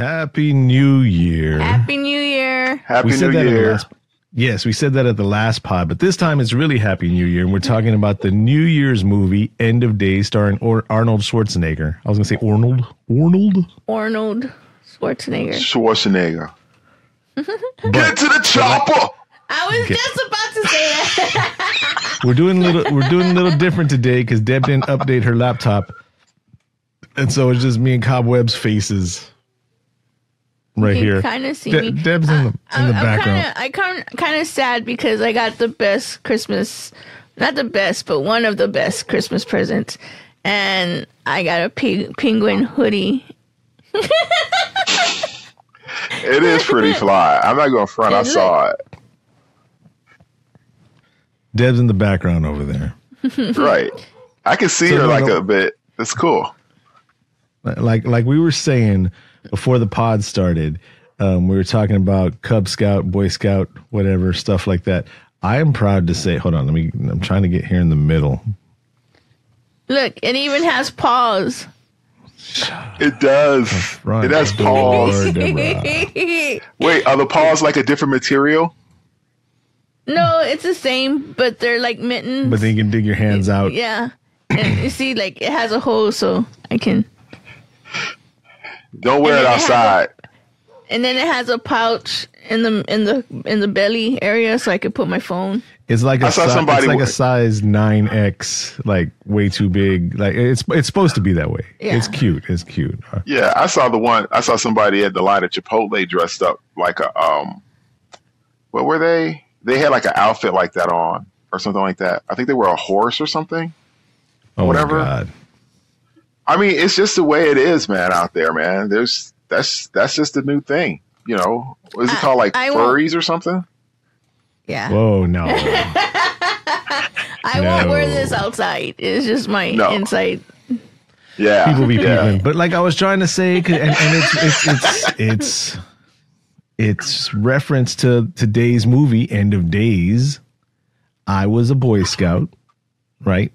Happy New Year. Happy New Year. Happy we said New that Year. last, yes, we said that at the last pod, but this time it's really Happy New Year, and we're talking about the New Year's movie End of Days, starring or- Arnold Schwarzenegger. I was going to say Arnold. Arnold. Arnold Schwarzenegger. Schwarzenegger. Get to the chopper. I was just about to say that. we're doing a little. We're doing a little different today because Deb didn't update her laptop, and so it's just me and Cobweb's faces right You here. kind of see De- me. Deb's in the in I'm, the I'm background. Kinda, I kind kind of sad because I got the best Christmas, not the best, but one of the best Christmas presents, and I got a pig, penguin hoodie. It is pretty fly. I'm not going to front. I saw it. Deb's in the background over there. Right. I can see So her like a bit. It's cool. like like we were saying before the pod started um, we were talking about cub scout boy scout whatever stuff like that i am proud to say hold on let me i'm trying to get here in the middle Look, it even has paws. It does. It has door, paws. Wait, are the paws like a different material? no, it's the same, but they're like mittens. but then you can dig your hands out yeah, and you see, like it has a hole, so I can. Don't wear And it then it has outside. And then it has a pouch in the in the in the belly area, so I could put my phone. it's like a I saw si- somebody it's like a size 9x like way too big like it's it's supposed to be that way Yeah. it's cute it's cute Uh, Yeah, I saw the one. I saw somebody at the line at Chipotle dressed up like a um. What were they? They had like an outfit like that on, or something like that. I think they were a horse or something. oh Whatever. my god I mean, it's just the way it is, man. Out there, man. There's that's that's just the new thing. You know, what is it I- called? Like I won't- furries or something? Yeah, whoa no I won't wear this outside. It's just my No. inside. Yeah, people be yeah. peeping. But like I was trying to say, and, and it's, it's it's it's it's reference to today's movie, End of Days. I was a Boy Scout, right?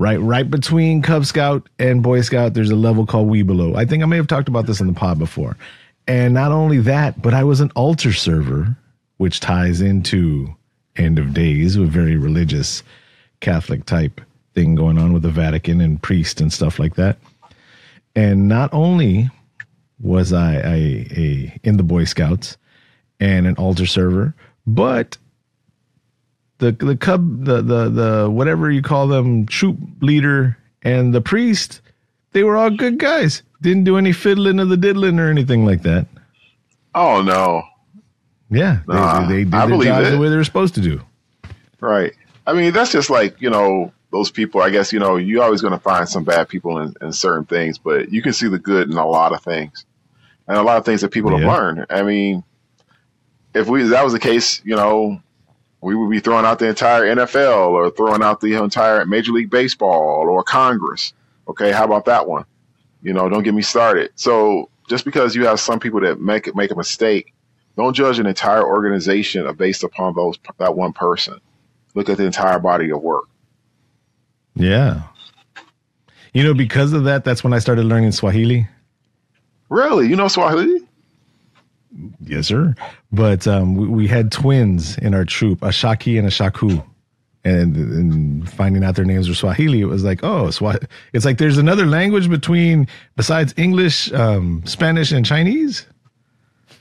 Right, right between Cub Scout and Boy Scout, there's a level called Webelo. I think I may have talked about this in the pod before. And not only that, but I was an altar server, which ties into End of Days, a very religious Catholic type thing going on with the Vatican and priest and stuff like that. And not only was I a, a in the Boy Scouts and an altar server, but the the cub the the the whatever you call them troop leader and the priest they were all good guys didn't do any fiddling of the diddling or anything like that Oh no, yeah they, Nah, they, they did I their believe jobs it. the way they were supposed to do right? I mean, that's just like you know those people. I guess you know you're always going to find some bad people in, in certain things, but you can see the good in a lot of things, and a lot of things that people have learned. I mean, if we that was the case, you know, we would be throwing out the entire NFL or throwing out the entire Major League Baseball or Congress. Okay, how about that one? You know, don't get me started. So just because you have some people that make make a mistake, don't judge an entire organization based upon those that one person. Look at the entire body of work. yeah you know because of that that's when i started learning swahili Really, you know Swahili? Yes sir but um we, we had twins in our troop a shaki and a shaku and, and finding out their names were Swahili, it was like, oh, Swahili. It's like there's another language between besides English, um, Spanish, and Chinese.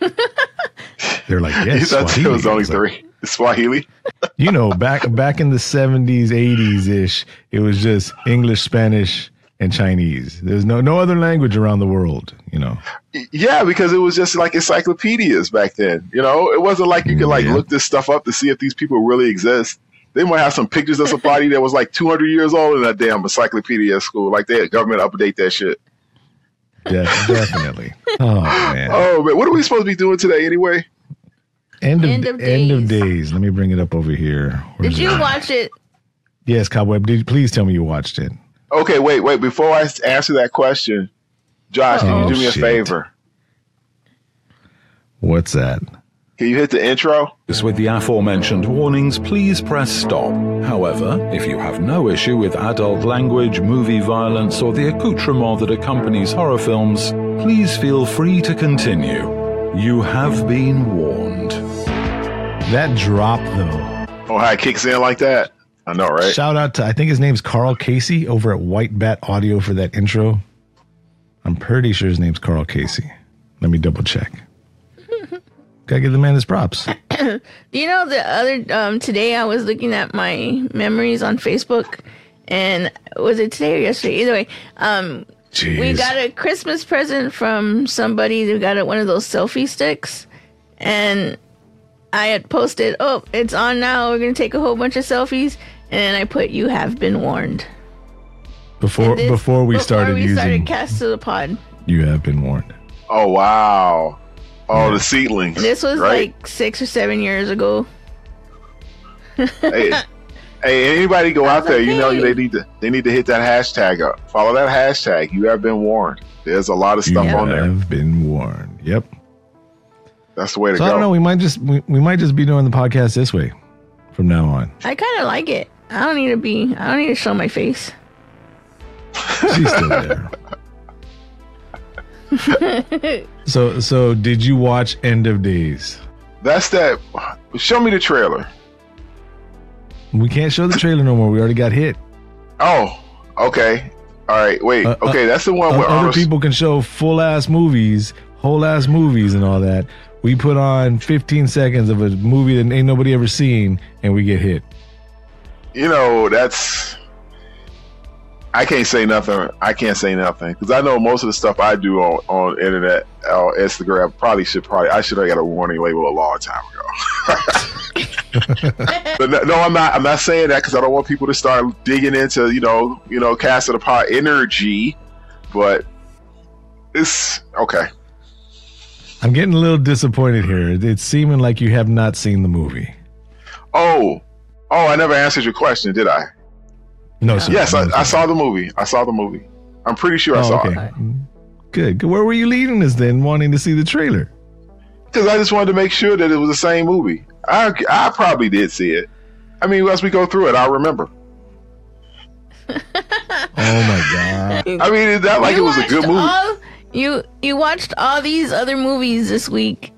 They're like, yes, thought Swahili. it was only It's like, three. Swahili. you know, back back in the seventies, eighties ish, it was just English, Spanish, and Chinese. There's no no other language around the world. You know, Yeah, because it was just like encyclopedias back then. You know, it wasn't like you could like Yeah. look this stuff up to see if these people really exist. They might have some pictures of somebody that was like 200 years old in that damn encyclopedia at school. Like they had government update that shit. yeah, definitely. Oh man, Oh man, what are we supposed to be doing today anyway? end of End of end of days. days. Let me bring it up over here. Where's Did you it? watch it? Yes, Cobweb. Did please tell me you watched it? Okay, wait, wait. Before I answer that question, Josh, can Oh, you do me a shit. favor? What's that? Can you hit the intro? With the aforementioned warnings, please press stop. However, if you have no issue with adult language, movie violence, or the accoutrement that accompanies horror films, please feel free to continue. You have been warned. That drop though. Oh, how it kicks in like that? I know, right? Shout out to I think his name's Karl Casey over at White Bat Audio for that intro. I'm pretty sure his name's Karl Casey. Let me double check. Gotta give the man his props. You know, the other um, today I was looking at my memories on Facebook, and was it today or yesterday? Either way, um, we got a Christmas present from somebody who got a, one of those selfie sticks, and I had posted, "Oh, it's on now. We're gonna take a whole bunch of selfies," and I put, "You have been warned." before This- before we started we using started cast to the pod. you have been warned. Oh wow. Oh, the seedlings. This was right? like six or seven years ago. hey, hey, anybody go out was there, like, you know hey. they need to they need to hit that hashtag up. Follow that hashtag. You have been warned. There's a lot of You stuff on there. have been warned. Yep. That's the way to go. So go. I don't know. We might just we, we might just be doing the podcast this way from now on. I kind of like it. I don't need to be. I don't need to show my face. She's still there. so so did you watch End of Days? That's that. Show me the trailer. We can't show the trailer no more. We already got hit. Oh, okay. All right. Wait. Uh, uh, okay, that's the one O- where other Arnold. people can show full ass movies, whole ass movies, and all that. We put on 15 seconds of a movie that ain't nobody ever seen, and we get hit. You know, that's. I can't say nothing. I can't say nothing because I know most of the stuff I do on on internet, on Instagram, probably should probably I should have got a warning label a long time ago. but no, no, I'm not. I'm not saying that because I don't want people to start digging into you know you know cast of the pod energy. But it's okay. I'm getting a little disappointed here. It's seeming like you have not seen the movie. Oh, oh, I never answered your question, did I? No, sir. Yes, No, I, I saw the movie. I saw the movie. I'm pretty sure I Oh, saw okay. it mm. Good. Good. Where were you leading us then, wanting to see the trailer? because I just wanted to make sure that it was the same movie. I I probably did see it. I mean, as we go through it, I'll remember. Oh my god. I mean, it's not like You it was a good movie. All, you you watched all these other movies this week,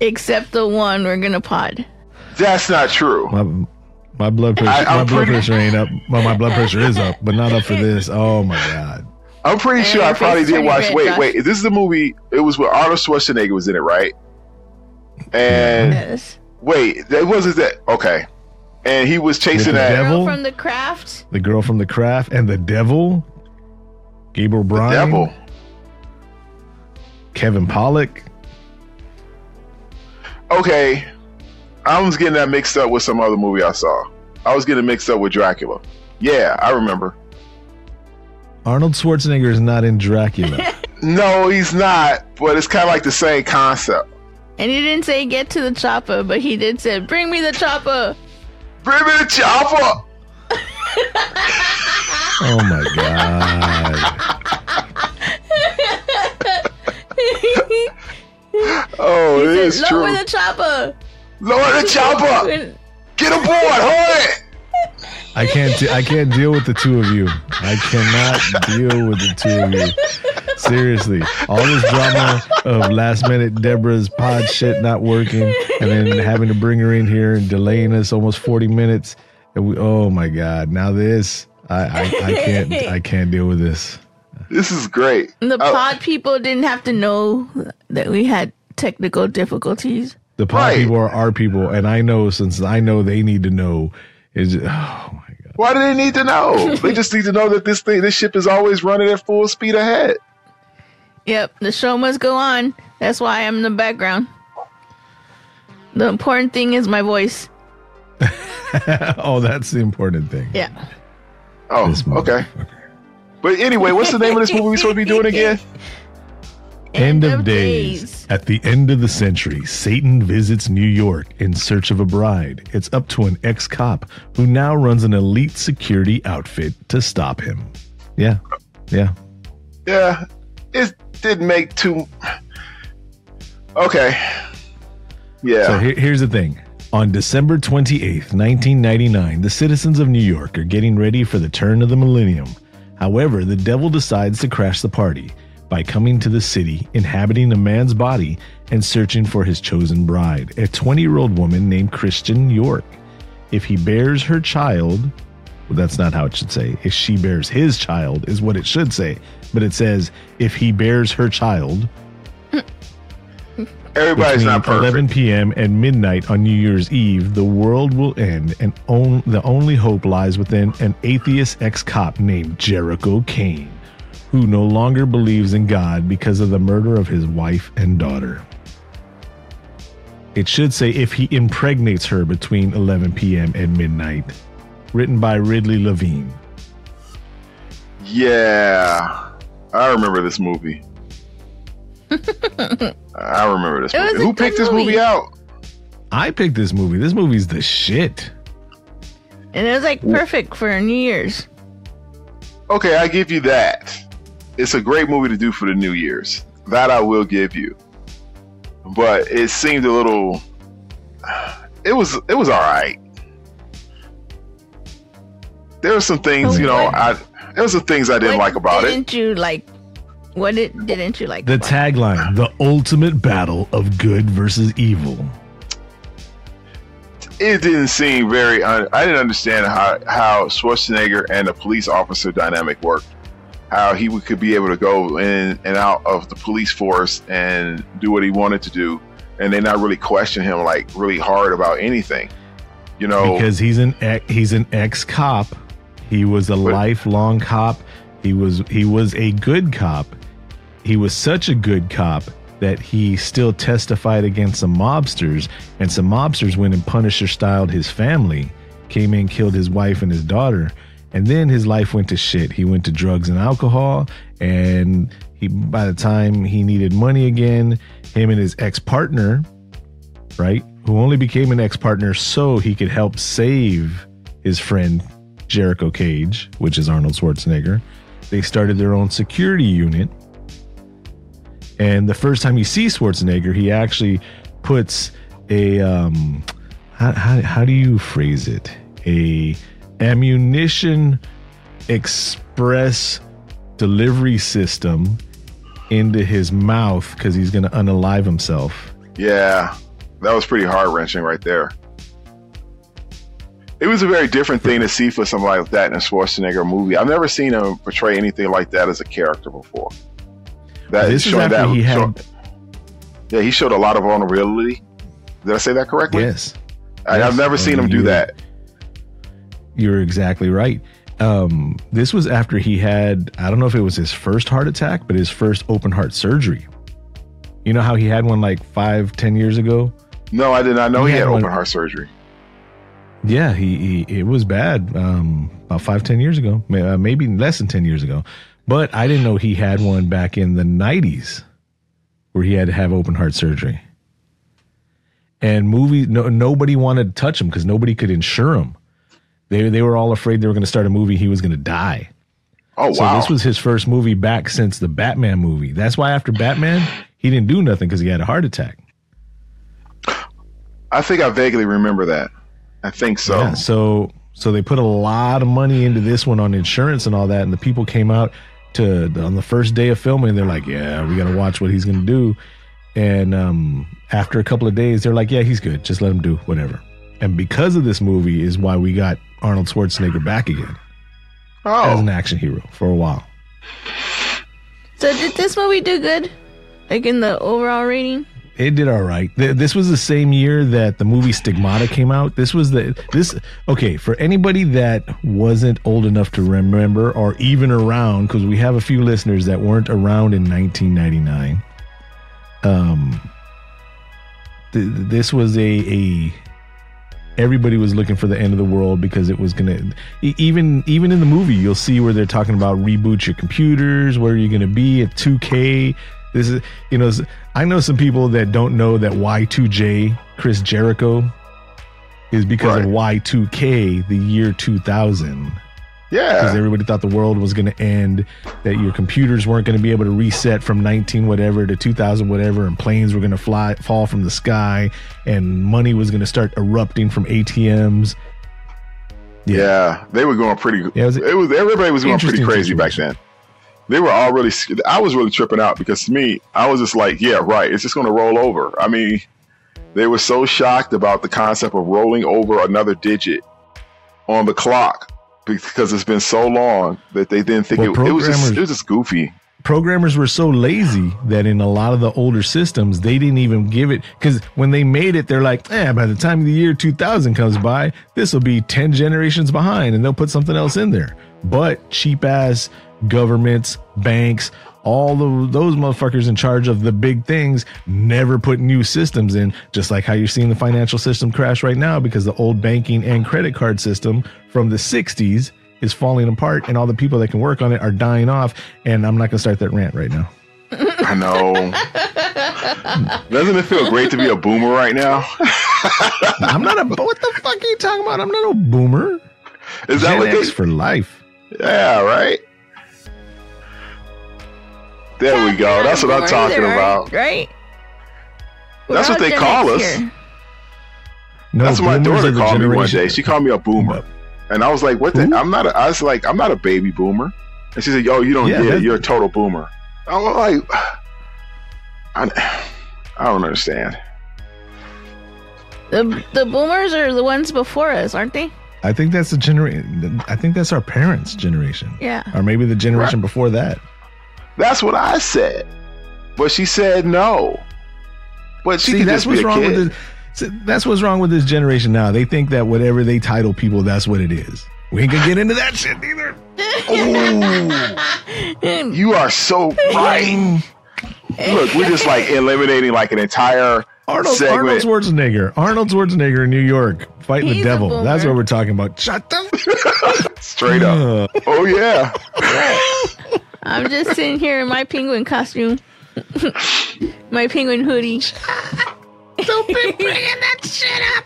except the one we're gonna pod. That's not true. My, my blood pressure. I- my blood pretty- pressure ain't up. Well, my blood pressure is up, but not up for this. Oh my god. I'm pretty And sure I probably did watch. red, Wait, Josh. wait. This is the movie. It was with Arnold Schwarzenegger was in it, right? And Yes. wait, that wasn't that. Okay, and he was chasing the that. devil? Girl from the craft. The girl from the craft and the devil. Gabriel Byrne. devil. Kevin Pollak. Okay, I was getting that mixed up with some other movie I saw. I was getting mixed up with Dracula. Yeah, I remember. Arnold Schwarzenegger is not in Dracula. No, he's not. But it's kind of like the same concept. And he didn't say get to the chopper, but he did say bring me the chopper. Bring me the chopper. oh my god. Oh, it He is said, true. lower the chopper. Lower the chopper. Get aboard. Hold it. I can't. De- I can't deal with the two of you. I cannot deal with the two of you. Seriously, all this drama of last minute Deborah's pod shit not working, and then having to bring her in here and delaying us almost forty minutes. And we, oh my god! Now this, I, I, I can't. I can't deal with this. This is great. The Oh. pod people didn't have to know that we had technical difficulties. The pod Right. people are our people, and I know since I know they need to know. Is oh my god. Why do they need to know? they just need to know that this thing, this ship is always running at full speed ahead. Yep, the show must go on. That's why I'm in the background. The important thing is my voice. oh, that's the important thing. Yeah. Oh, This okay. But anyway, what's the name of this movie we're supposed to be doing again? End of days. At the end of the century, Satan visits New York in search of a bride. It's up to an ex cop who now runs an elite security outfit to stop him. Yeah. Yeah. Yeah, it didn't make too. Okay. Yeah. So here, here's the thing. On December 28th, 1999, the citizens of New York are getting ready for the turn of the millennium. However, the devil decides to crash the party. By coming to the city, inhabiting a man's body, and searching for his chosen bride, a 20 year old woman named Christine York. If he bears her child, well, that's not how it should say. If she bears his child, is what it should say. But it says, if he bears her child, Everybody's not perfect. 11 p.m. and midnight on New Year's Eve, the world will end, and on, the only hope lies within an atheist ex cop named Jericho Cane, who no longer believes in God because of the murder of his wife and daughter. It should say if he impregnates her between 11 p.m. and midnight. Written by Ridley Levine. Yeah, I remember this movie. I remember this movie. Who good picked this movie. movie out? I picked this movie. This movie's the shit. And it was like perfect for New Year's. Okay, I give you that. It's a great movie to do for the New Year's. That I will give you. But it seemed a little. It was it was all right. There were some things, you know, What? I there were some things I didn't What like about it. Didn't you like? What did, didn't you like? The about it? tagline The ultimate battle of good versus evil. It didn't seem very. I I didn't understand how how Schwarzenegger and the police officer dynamic worked. How he would, could be able to go in and out of the police force and do what he wanted to do, and they not really question him like really hard about anything. You know, because he's an ex, he's an ex cop. He was a But- lifelong cop. He was he was a good cop. He was such a good cop that he still testified against some mobsters, and some mobsters went and Punisher styled his family, came in, killed his wife and his daughter, and then his life went to shit. He went to drugs and alcohol, and he by the time he needed money again, him and his ex partner right? Who only became an ex partner so he could help save his friend Jericho Cage, which is Arnold Schwarzenegger. They started their own security unit. And the first time you see Schwarzenegger, he actually puts a um how, how, how do you phrase it? A ammunition express delivery system into his mouth because he's going to unalive himself. yeah, that was pretty heart wrenching right there. It was a very different thing to see for somebody like that in a Schwarzenegger movie. I've never seen him portray anything like that as a character before. That this is showing after that- he had show- yeah, he showed a lot of vulnerability. Did I say that correctly? yes. I, Yes. I've never seen oh, him do that. You're exactly right. Um, this was after he had, I don't know if it was his first heart attack, but his first open heart surgery. You know how he had one like five, ten years ago? No, I did not know He he, had had one- open heart surgery. Yeah, he, he it was bad um, about five, ten years ago, uh, maybe less than ten years ago. But I didn't know he had one back in the '90s, where he had to have open heart surgery. And movie, no, nobody wanted to touch him because nobody could insure him. They they were all afraid they were going to start a movie. He was going to die. Oh wow! So this was his first movie back since the Batman movie. That's why after Batman, he didn't do nothing because he had a heart attack. I think I vaguely remember that. I think so. Yeah, so so they put a lot of money into this one on insurance and all that, and the people came out to on the first day of filming. They're like, "Yeah, we got to watch what he's going to do." And um, after a couple of days, they're like, "Yeah, he's good. Just let him do whatever." And because of this movie, is why we got Arnold Schwarzenegger back again as oh, an action hero for a while. So did this movie do good? Like in the overall rating? It did all right. This was the same year that the movie Stigmata came out. This was the this okay for anybody that wasn't old enough to remember or even around because we have a few listeners that weren't around in 1999. Um, th- this was a a everybody was looking for the end of the world because it was gonna even even in the movie you'll see where they're talking about reboot your computers where are you're gonna be at 2k this is you know i know some people that don't know that y2j chris jericho is because of y2k the year 2000 because everybody thought the world was going to end that your computers weren't going to be able to reset from 19 whatever to 2000 whatever and planes were going to fly fall from the sky and money was going to start erupting from atms Yeah, they were going pretty. Yeah, it was- it was everybody was going pretty crazy back then. they were all really. I was really tripping out because to me, I was just like, yeah, right. It's just going to roll over. I mean, they were so shocked about the concept of rolling over another digit on the clock because it's been so long that they didn't think Well, it, it was just it was just goofy. programmers were so lazy that in a lot of the older systems they didn't even give it because when they made it they're like eh, by the time the year 2000 comes by this will be 10 generations behind and they'll put something else in there but cheap ass governments banks all the, those motherfuckers in charge of the big things never put new systems in just like how you're seeing the financial system crash right now because the old banking and credit card system from the 60s is falling apart and all the people that can work on it are dying off and i'm not going to start that rant right now I know. Doesn't it feel great to be a boomer right now? i'm not a what the fuck are you talking about i'm not a boomer Is that Gen what X they? for life Yeah, right. There we go. That's what I'm talking either, about. Right? right? We're That's what they call us. here. no That's what my daughter are the called me one day. She called me a boomer, and I was like, "What? The? Who? I'm not. A, I was like, I'm not a baby boomer." And she said, "Yo, you don't Yeah, get it. You're a total boomer." I'm like, I, I don't understand. The the boomers are the ones before us, aren't they? i think that's the generation i think that's our parents generation Yeah. or maybe the generation before that That's what I said, but she said no. But she See, could that's just what's be a wrong kid. with this. see, That's what's wrong with this generation now. They think that whatever they title people, that's what it is. We ain't gonna get into that shit either. Ooh, you are so right. Look, we're just like eliminating like an entire Arnold, segment. Arnold Schwarzenegger, Arnold Schwarzenegger in New York fighting He's the devil. That's what we're talking about. Shut the straight up. up. Oh yeah. I'm just sitting here in my penguin costume, my penguin hoodie. Don't be bringing that shit up.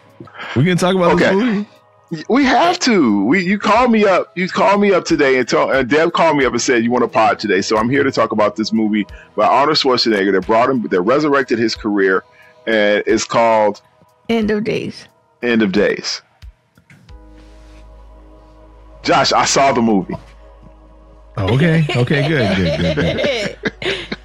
We can talk about Okay. this movie. We have to. We you called me up. You called me up today and told, and Deb called me up and said you want a pod today. So I'm here to talk about this movie by Arnold Schwarzenegger that brought him that resurrected his career, and it's called End of days. End of Days. Josh, I saw the movie. Oh, okay. Okay. Good. Good. Good.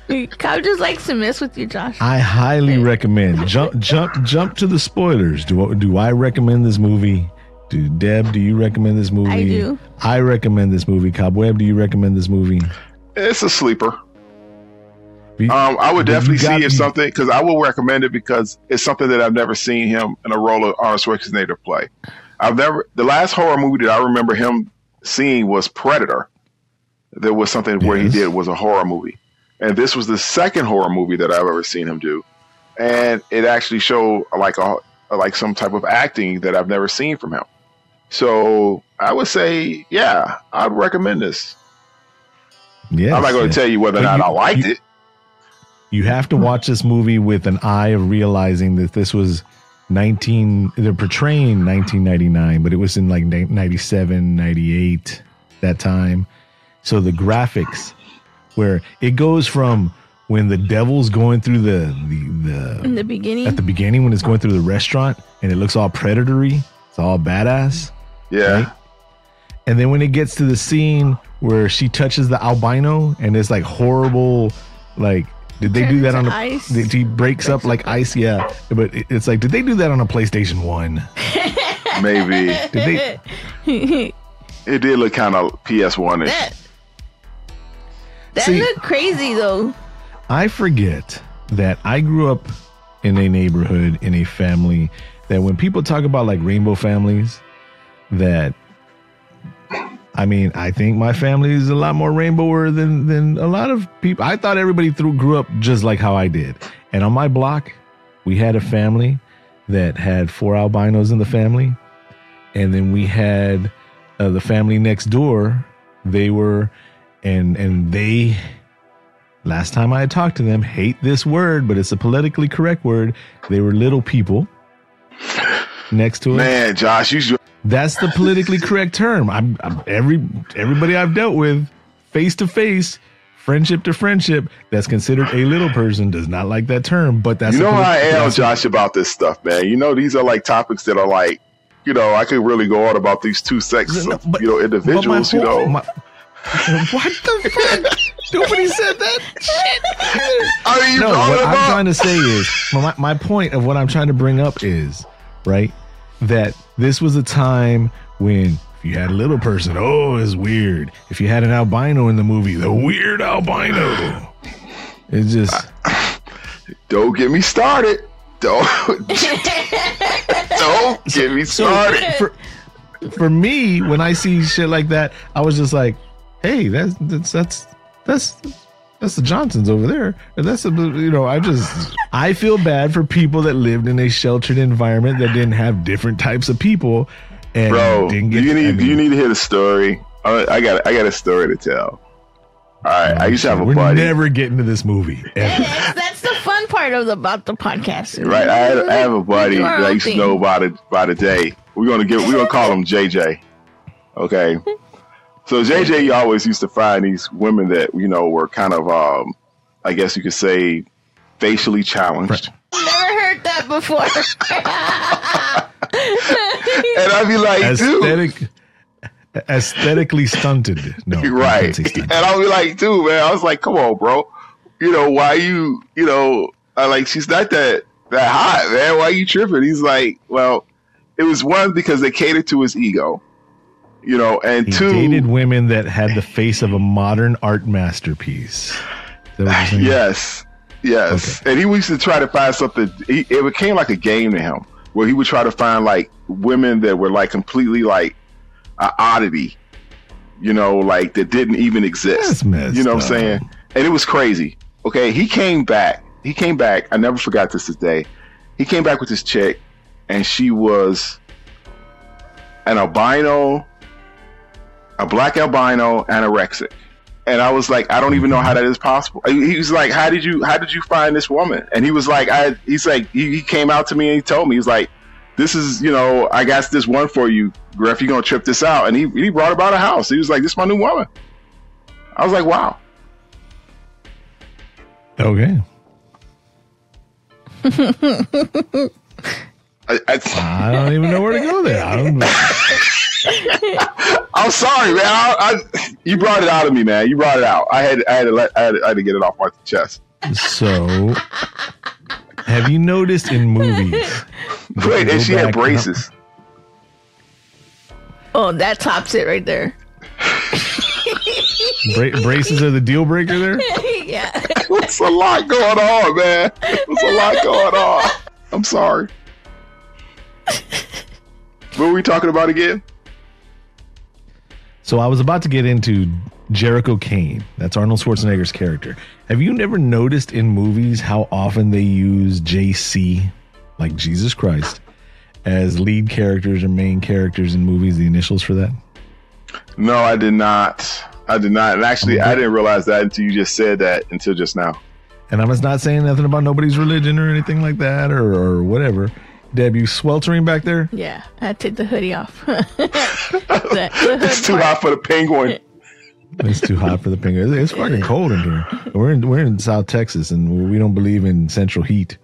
good. Cow just likes to mess with you, Josh. I highly recommend jump jump jump to the spoilers. Do do I recommend this movie? Do Deb? Do you recommend this movie? I do. I recommend this movie. Cobweb, do you recommend this movie? It's a sleeper. Be- Um, I would definitely see if something because I will recommend it because it's something that I've never seen him in a role of Arnold Schwarzenegger play. I've never the last horror movie that I remember him seeing was Predator. There was something where he did was a horror movie, and this was the second horror movie that I've ever seen him do, and it actually showed like a like some type of acting that I've never seen from him. So I would say, yeah, I'd recommend this. Yes, I'm not going yes. to tell you whether or not you- I liked you- it. You have to watch this movie with an eye of realizing that this was 19, they're portraying 1999, but it was in like 97, 98, that time. So the graphics, where it goes from when the devil's going through the, the, In the, the beginning, at the beginning when it's going through the restaurant and it looks all predatory, it's all badass. Yeah. Right? And then when it gets to the scene where she touches the albino and it's like horrible, like did they do that on to a? ice. Did he breaks up like ice? Yeah, but it's like did they do that on a PlayStation One? Maybe. Did they? It did look kind of PS1 ish. That See- looked crazy though. I forget that I grew up in a neighborhood in a family that when people talk about like rainbow families, that I mean, I think my family is a lot more rainbower than than a lot of people. I thought everybody through grew up just like how I did. And on my block, we had a family that had four albinos in the family, and then we had uh, the family next door. They were, and and they. Last time I had talked to them, hate this word, but it's a politically correct word. They were little people next to us. Man, Josh, you should. That's the politically correct term. I'm, I'm every everybody I've dealt with, face to face, friendship to friendship, that's considered a little person does not like that term. But that's You know how I am, Josh, about this stuff, man. You know, these are like topics that are like, you know, I could really go on about these two sexes No, of, but- you know, individuals, you know. my- what the fuck? Nobody said that shit. Mean, you No, what him I'm trying to say is my, my point of what I'm trying to bring up is right that this was a time when if you had a little person, oh, it's weird. If you had an albino in the movie, the weird albino. It's just Don't get me started. Don't don't get me so started. for for me when I see shit like that, I was just like, hey, that's that's that's that's that's the Johnsons over there. Or that's the you know, I just I feel bad for people that lived in a sheltered environment that didn't have different types of people and Bro, didn't get you need I do you need to hear the story? I, I got I got a story to tell. All right, I used to have a we're buddy. never getting to this movie. ever. that's, that's the fun part of the, about the podcast. Right, I, had, I have a buddy We do our that I used to know about it by the day. We're gonna give we're gonna call him JJ. Okay. So JJ you always used to find these women that, you know, were kind of um I guess you could say facially challenged. Never heard that before. And I'd be like, dude, aesthetically stunted. No, right. say And. I'll be like, dude, man, I was like, come on, bro. You know, why you, you know, I like, she's not that, that hot, man. Why you tripping? He's like, well, it was one because they catered to his ego, you know, and He two, dated women that had the face of a modern art masterpiece. Is that what you're saying? yes, yes. And he used to try to find something, he, it became like a game to him where he would try to find like women that were like completely like an oddity, you know, like that didn't even exist. You know what I'm saying? And it was crazy. Okay, he came back. He came back. I never forgot this today. He came back with this chick, and she was an albino, a black albino, anorexic. And I was like, I don't even know how that is possible. He was like, How did you how did you find this woman? And he was like, I he's like he, he came out to me and he told me, he's like, This is, you know, I got this one for you, Griff, you're gonna trip this out. And he he brought about a house. He was like, This is my new woman. I was like, Wow. Okay. I, I, I don't even know where to go there. I don't, I'm sorry, man. I, I, you brought it out of me, man. You brought it out. I had, I had to let, I had, I had to get it off my chest. so, have you noticed in movies? Wait, Go and she had and- braces. oh, that tops it right there. Bra- braces are the deal breaker there. yeah. There's a lot going on, man. There's a lot going on. I'm sorry. What were we talking about again? So I was about to get into Jericho Cane. That's Arnold Schwarzenegger's character. Have you never noticed in movies how often they use JC, like Jesus Christ, as lead characters or main characters in movies? The initials for that. No, I did not. I did not. And actually, I didn't realize that until you just said that until just now. And I was not saying nothing about nobody's religion or anything like that or, or whatever. Deb, you sweltering back there? Yeah. I took the hoodie off. The- the It's too part. hot for the penguin. It's too hot for the penguin. It's fucking cold in here. We're in we're in South Texas and we don't believe in central heat.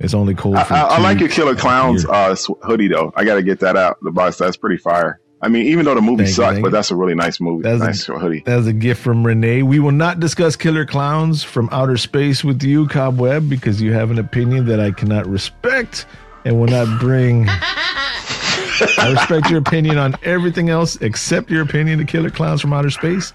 It's only cold. I, For I, I two- like your Killer Clowns uh, hoodie though. I got to get that out. The box that's pretty fire. I mean, even though the movie Thank sucked, thank but that's a really nice movie. That's a- nice hoodie. That was a gift from Renee. We will not discuss Killer Clowns from Outer Space with you, Cobweb, because you have an opinion that I cannot respect and will not bring. I respect your opinion on everything else except your opinion of Killer Clowns from Outer Space,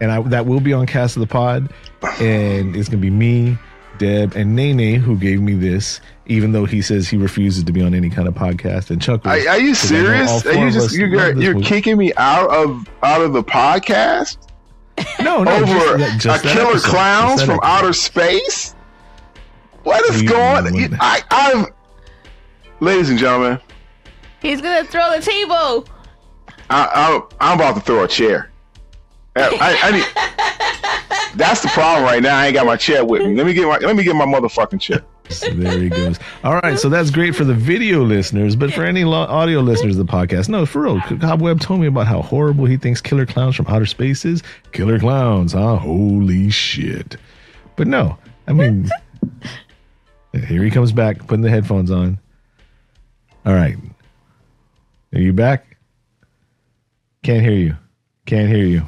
and I, that will be on Cast of the Pod, and it's gonna be me, Deb, and Nene who gave me this, even though he says he refuses to be on any kind of podcast. And Chuck, Are, are you serious? Are you just you're you're kicking me out of out of the podcast no, no, just over that- a just that Killer episode. Clowns Just from episode. outer space? What is going? we- you- I, I've, ladies and gentlemen, He's gonna throw the table. I, I, I'm about to throw a chair. I, I, I need, that's the problem right now. I ain't got my chair with me. Let me get my let me get my motherfucking chair. There he goes. All right, so that's great for the video listeners, but for any lo- audio listeners of the podcast, no, for real. Cobweb told me about how horrible he thinks Killer Clowns from Outer Space is. Killer Clowns, huh? Holy shit! But no, I mean, here he comes back, putting the headphones on. All right, are you back? Can't hear you. Can't hear you.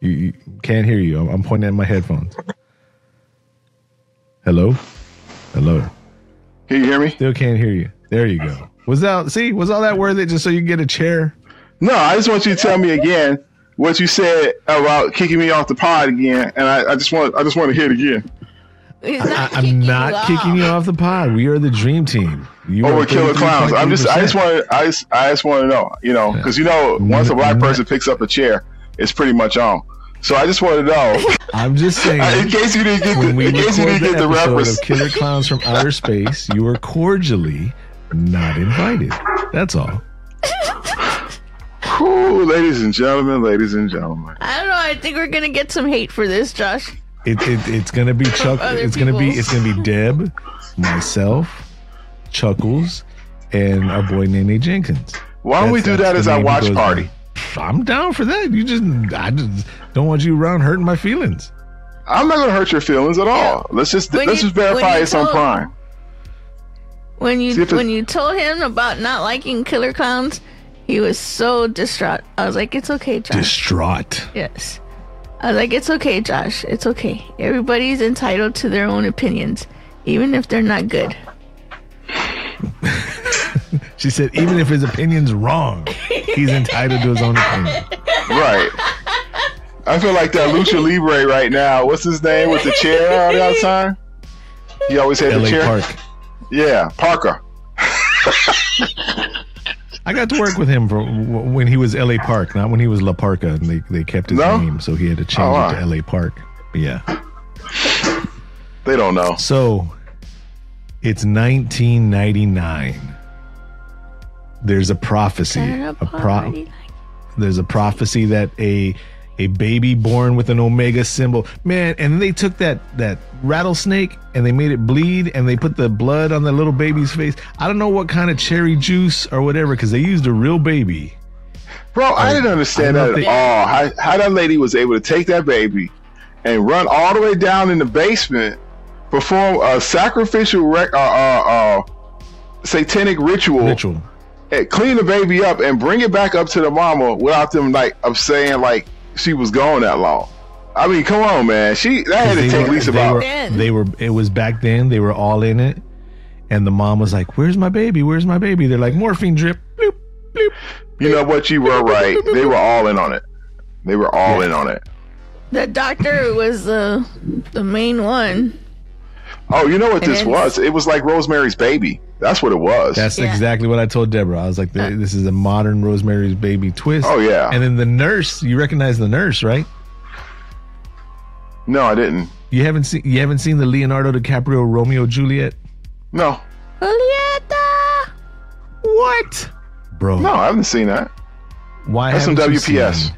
You, you can't hear you. I'm, I'm pointing at my headphones. Hello, hello. Can you hear me? Still can't hear you. There you go. Was that see? Was all that worth it just so you can get a chair? No, I just want you to tell me again what you said about kicking me off the pod again, and I, I just want I just want to hear it again. He's I, not I'm kicking not you kicking you off the pod. We are the dream team. You Over are killer clowns. I'm just I just want I just I just want to know, you know, because you know once a black person picks up a chair, it's pretty much on. So I just want to know, I'm just saying. in case you didn't get the when we in case you didn't get the episode reference. of Killer Clowns from Outer Space, you are cordially not invited. That's all. Whew, ladies and gentlemen, ladies and gentlemen. I don't know. I think we're gonna get some hate for this, Josh. It, it it's gonna be Chuck. other It's gonna be it's gonna be Deb, myself, Chuckles, and our boy Nene Jenkins. Why don't we do that as our watch party? by. I'm down for that. You just I just don't want you around hurting my feelings. I'm not gonna hurt your feelings at all. Let's just When let's you- just verify when you it's on Prime. When you See if it- when you told him about not liking killer clowns, he was so distraught. I was like, "It's okay, Josh." Distraught. yes. I was like, "It's okay, Josh. It's okay. Everybody's entitled to their own opinions, even if they're not good." She said, even if his opinion's wrong, he's entitled to his own opinion. Right. I feel like that Lucha Libre right now. What's his name with the chair all the time? He always had the chair. Park. Yeah, Parker. I got to work with him for when he was L.A. Park, not when he was La Parka, and they, they kept his No? name, so he had to change Oh, it to oh, L.A. Park. Yeah. They don't know. So it's 1999. There's a prophecy. A A pro- party. there's a prophecy that a a baby born with an omega symbol man and they took that that rattlesnake and they made it bleed and they put the blood on the little baby's face i don't know what kind of cherry juice or whatever because they used a real baby Bro, I didn't understand I that don't at all. How, how that lady was able to take that baby and run all the way down in the basement, perform a sacrificial, rec- uh, uh, uh, satanic ritual, ritual and clean the baby up and bring it back up to the mama without them like of saying like she was gone that long. I mean, come on, man. She that had to they take were, at least they about were, Then. they were it was back then they were all in it and the mom was like where's my baby where's my baby they're like morphine drip bloop, bloop. You know what? You were right. They were all in on it. They were all in on it. The doctor was the the main one. Oh, you know what And this was? It was like Rosemary's Baby. That's what it was. That's Yeah. exactly what I told Deborah. I was like. "This is a modern Rosemary's Baby twist." Oh, yeah. And then the nurse, you recognize the nurse, right? no, I didn't. You haven't seen you haven't seen the Leonardo DiCaprio Romeo Juliet? No, Julieta. What, bro? no, I haven't seen that. Why? That's some haven't you WPS. seen-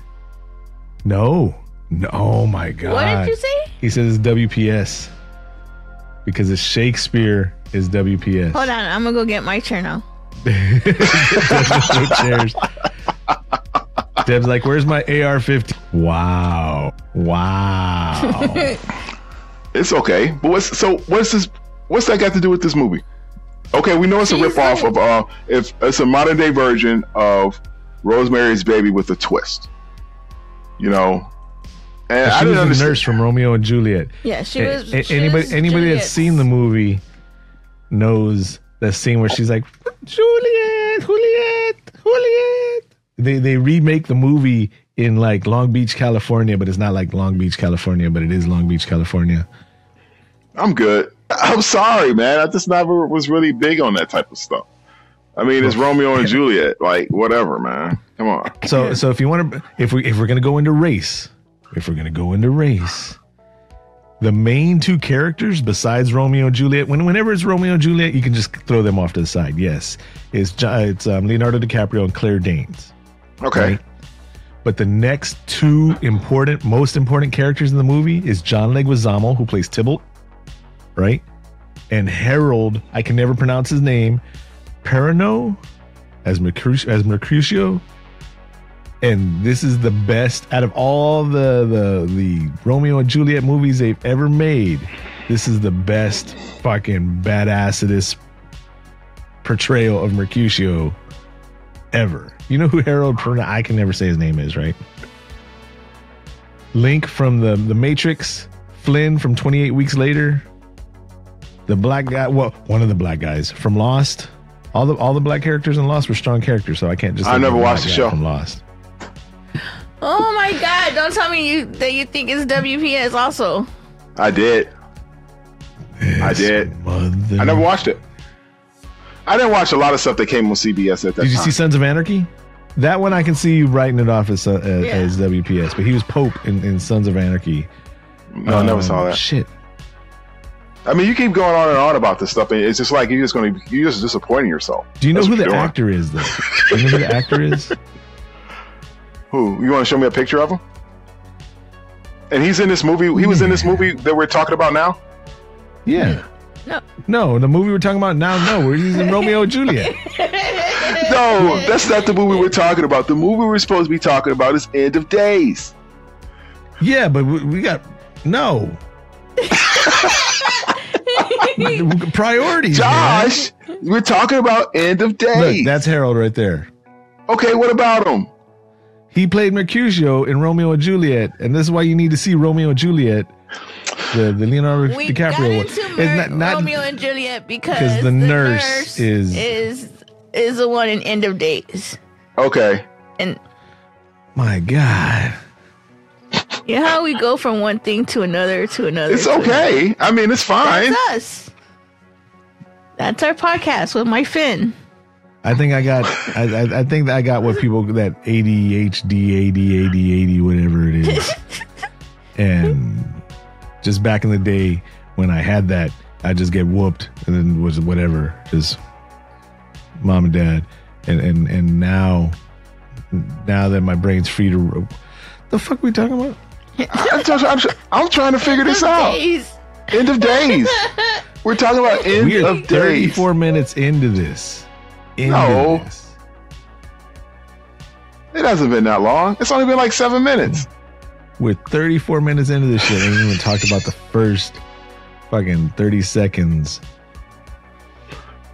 No, no. Oh my god! What did you say? He says it's WPS because it's Shakespeare is WPS. Hold on, I'm gonna go get my chair now. chairs. Deb's like, "Where's my AR-15?" Wow, wow. It's okay. But what's so? What's this? What's that got to do with this movie? Okay, we know it's a She's ripoff like- of uh, if it's a modern day version of Rosemary's Baby with a twist. You know, and I she didn't was the understand. nurse from Romeo and Juliet. Yeah, she was. a- she anybody was anybody Juliet's- that's seen the movie knows that scene where she's like Juliet, Juliet, Juliet. They they remake the movie in like Long Beach, California, but it's not like Long Beach, California, but it is Long Beach, California. I'm good. I'm sorry, man. I just never was really big on that type of stuff. I mean, it's Romeo and Juliet. Like, whatever, man. Come on. So so if you want to if we if we're gonna go into race, if we're gonna go into race, the main two characters besides Romeo and Juliet, when whenever it's Romeo and Juliet, you can just throw them off to the side. Yes, it's it's um, Leonardo DiCaprio and Claire Danes. Okay. Right. But the next two important, most important characters in the movie is John Leguizamo, who plays Tybalt, right? And Harold, I can never pronounce his name, Perino as Mercutio, as Mercutio. And this is the best out of all the, the the Romeo and Juliet movies they've ever made. This is the best fucking badassest portrayal of Mercutio ever. You know who Harold Perna? I can never say his name is, right? Link from the the Matrix, Flynn from 28 Weeks Later, the black guy. Well, one of the black guys from Lost. All the all the black characters in Lost were strong characters, so I can't just. I never watched the show. from Lost. Oh my god! Don't tell me you that you think it's WPS also. I did. I did. Mother- I never watched it. I didn't watch a lot of stuff that came on CBS at that time. Did you time. see Sons of Anarchy? That one I can see you writing it off as, uh, as, Yeah. as WPS, but he was Pope in, in Sons of Anarchy. no, I never Um, saw that. Shit. I mean, you keep going on and on about this stuff, and it's just like you're just going to you're just disappointing yourself. Do you know That's who the you're doing. actor is, though? Do you know who the actor is? Who? You want to show me a picture of him? And he's in this movie. He was in this movie that we're talking about now. Yeah. No. No, the movie we're talking about now, no, where he's in Romeo and Juliet. No, that's not the movie we're talking about. The movie we're supposed to be talking about is End of Days. Yeah, but we, we got no priorities. man. Josh, we're talking about End of Days. Look, that's Harold right there. okay, what about him? He played Mercutio in Romeo and Juliet, and this is why you need to see Romeo and Juliet, the the Leonardo We DiCaprio got one. into It's Mer- not- not- Romeo and Juliet because the nurse is- is is the one in End of Days, Okay. and My God. you know how we go from one thing to another to another. It's to another. okay. I mean, it's fine. That's us. That's our podcast with my Finn. I think I got. I, I, I think I got what people that ADHD, AD, AD, AD, whatever it is. and just back in the day when I had that, I just get whooped, and then was whatever, just mom and dad, and and and now, now that my brain's free to, the fuck we talking about? I'm, just- I'm, tr- I'm trying to figure this out. Days. End of Days. We're talking about End We are of Days. 34 minutes into this. Into No. this. It hasn't been that long. It's only been like seven minutes. We're 34 minutes into this shit and we even talked about the first fucking 30 seconds.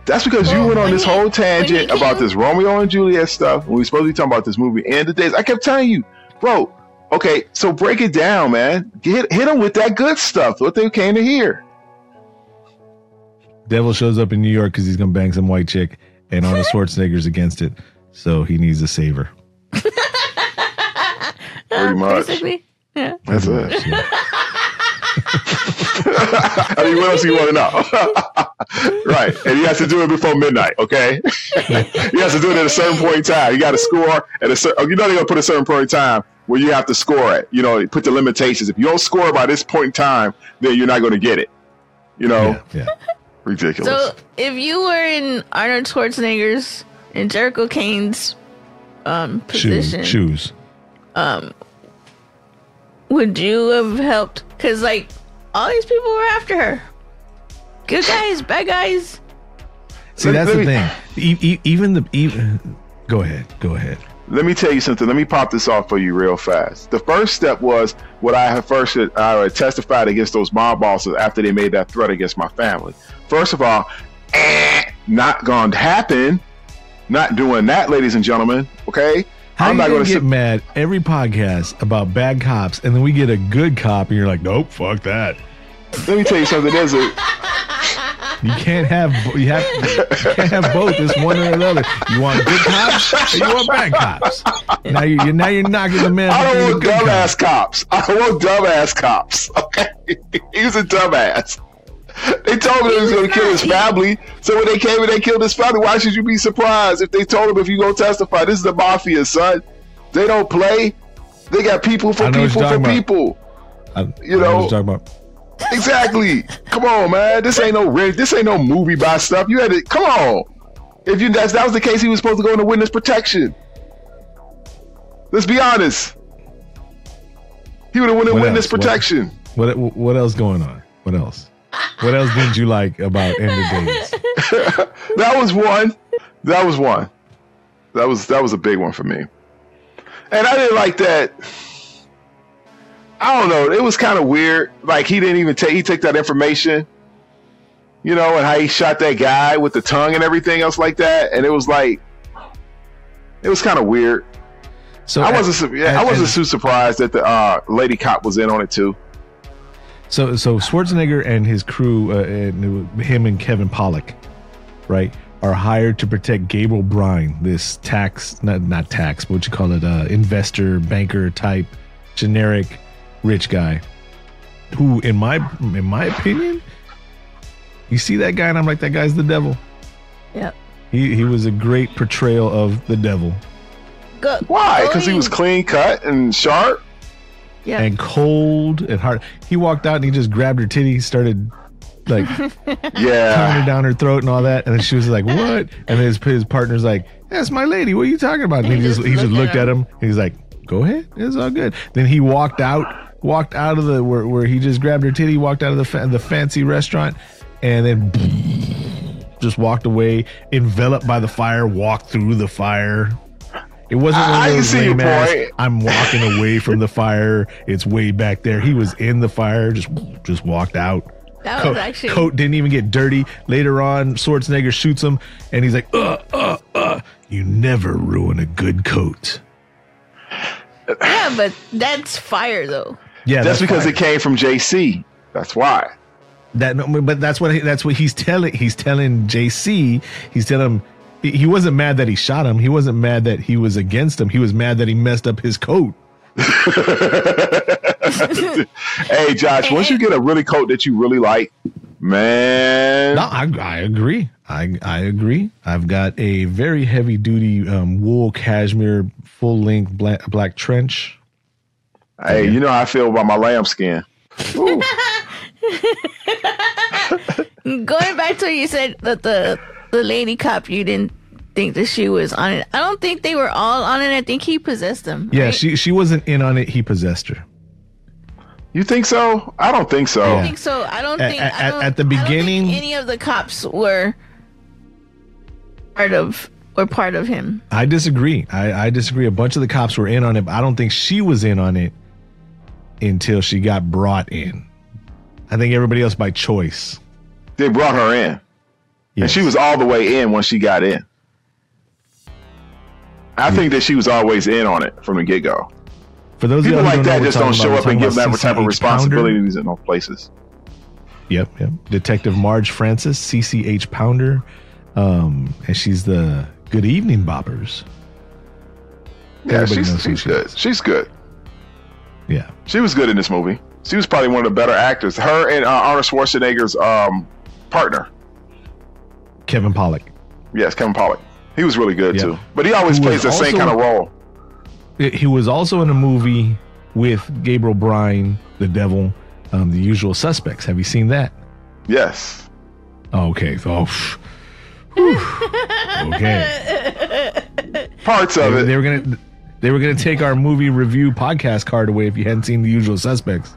That's because you went on this he- whole tangent about this Romeo and Juliet stuff when we supposed to be talking about this movie and the Days. I kept telling you, bro. Okay, so break it down, man. Get hit them with that good stuff. What they came to hear. Devil shows up in New York because he's gonna bang some white chick, and Arnold Schwarzenegger's against it, so he needs a saver. Pretty much. Basically. Yeah. That's it. Shit. I mean, what else do you want to know? right. And he has to do it before midnight, okay? he has to do it at a certain point in time. You got to score at a certain, oh, you know, they're going to put a certain point in time where you have to score it. You know, put the limitations. If you don't score by this point in time, then you're not going to get it. You know, Yeah, yeah. Ridiculous. So if you were in Arnold Schwarzenegger's and Jericho Cane's um, Shoes, position, shoes. would you have helped? Because like all these people were after her. Good guys, bad guys. See, that's the thing. E- e- even the even. Go ahead. Go ahead. Let me tell you something. Let me pop this off for you real fast. The first step was what I had first I testified against those mob bosses after they made that threat against my family. First of all, eh, not going to happen. Not doing that, ladies and gentlemen. Okay, How I'm not going to get sit. mad every podcast about bad cops, and then we get a good cop, and you're like, nope, fuck that. Let me tell you something. There's a You can't have you have you can't have both. It's one or the other. You want good cops or you want bad cops. Now you you're now you're knocking the man. I don't want good dumbass cops. I don't want dumbass cops. Okay, he's a dumbass. They told him he was going to kill his family. So when they came and they killed his family, why should you be surprised if they told him if you go testify? This is the mafia, son. They don't play. They got people for I know people you're for about. people. I, You I know- what you're talking about. Exactly. come on, man. This ain't no rig. This ain't no movie by stuff. You had to come on. If you that's, that was the case, he was supposed to go into witness protection. Let's be honest. He would have went in What witness else? What- protection. What what else going on? What else? What else didn't you like about End of Days? that was one. That was one. That was that was a big one for me. And I didn't like that. I don't know. It was kind of weird. Like he didn't even take he took that information, you know, and how he shot that guy with the tongue and everything else like that. And it was like, it was kind of weird. So I wasn't. su- I wasn't too surprised that the uh, lady cop was in on it too. So so Schwarzenegger and his crew, uh, and him and Kevin Pollak, right, are hired to protect Gabriel Byrne, this tax not not tax, but what you call it, uh, investor banker type, generic rich guy, who in my in my opinion, you see that guy and I'm like that guy's the devil. Yep. He he was a great portrayal of the devil Go, Why? Because he was clean cut and sharp. Yeah. and cold and hard. He walked out and he just grabbed her titty, started like pounding Yeah. her down her throat and all that. And then she was like, "What?" And his his partner's like, "That's my lady. What are you talking about?" And he, He just just he just looked looked at at him. And he's like, "Go ahead. It's all good." Then he walked out, walked out of the where, where he just grabbed her titty, walked out of the fa- the fancy restaurant, and then just walked away, enveloped by the fire, walked through the fire. It wasn't one I- I of can those see your lame ass. I'm walking away from the fire. It's way back there. He was in the fire, just just walked out. That coat, was actually coat didn't even get dirty. Later on, Schwarzenegger shoots him, and he's like, "Uh, uh, uh, you never ruin a good coat." yeah, but that's fire though. Yeah, That's because fine. it came from JC. That's why. that. But that's what he, that's what he's telling. He's telling JC. He's telling him. He he wasn't mad that he shot him. He wasn't mad that he was against him. He was mad that he messed up his coat. Hey, Josh, once you get a really coat that you really like, man, No, I, I agree. I I agree. I've got a very heavy duty um, wool cashmere full length black, black trench. Hey, you know how I feel about my lamb skin. Going back to what you said that the the lady cop you didn't think that she was on it. I don't think they were all on it. I think he possessed them. Yeah, right? she she wasn't in on it. He possessed her. You think so? I don't think so. I Yeah. think so. I don't At- think at- I don't, at the I don't think beginning- any of the cops were part of were part of him. I disagree. I, I disagree. A bunch of the cops were in on it, but I don't think she was in on it until she got brought in. I think everybody else by choice. They brought her in, and she was all the way in when she got in. I think that she was always in on it from the get go. For those People like that just don't show up and give that type of responsibilities in those places. Yep, yep. Detective Marge Francis, CCH Pounder, um, and she's the Good Evening Boppers. Yeah, Everybody she's she's she good. is. She's good. Yeah, She was good in this movie. She was probably one of the better actors. Her and uh, Arnold Schwarzenegger's um, partner. Kevin Pollak. Yes, Kevin Pollak. He was really good Yeah. too. But he always Who plays was the same kind of role. He was also in a movie with Gabriel Byrne, the Devil, um, The Usual Suspects. Have you seen that? Yes. Oh, okay. So, phew. Okay. Parts They, of it. they were gonna they were gonna take our movie review podcast card away if you hadn't seen The Usual Suspects.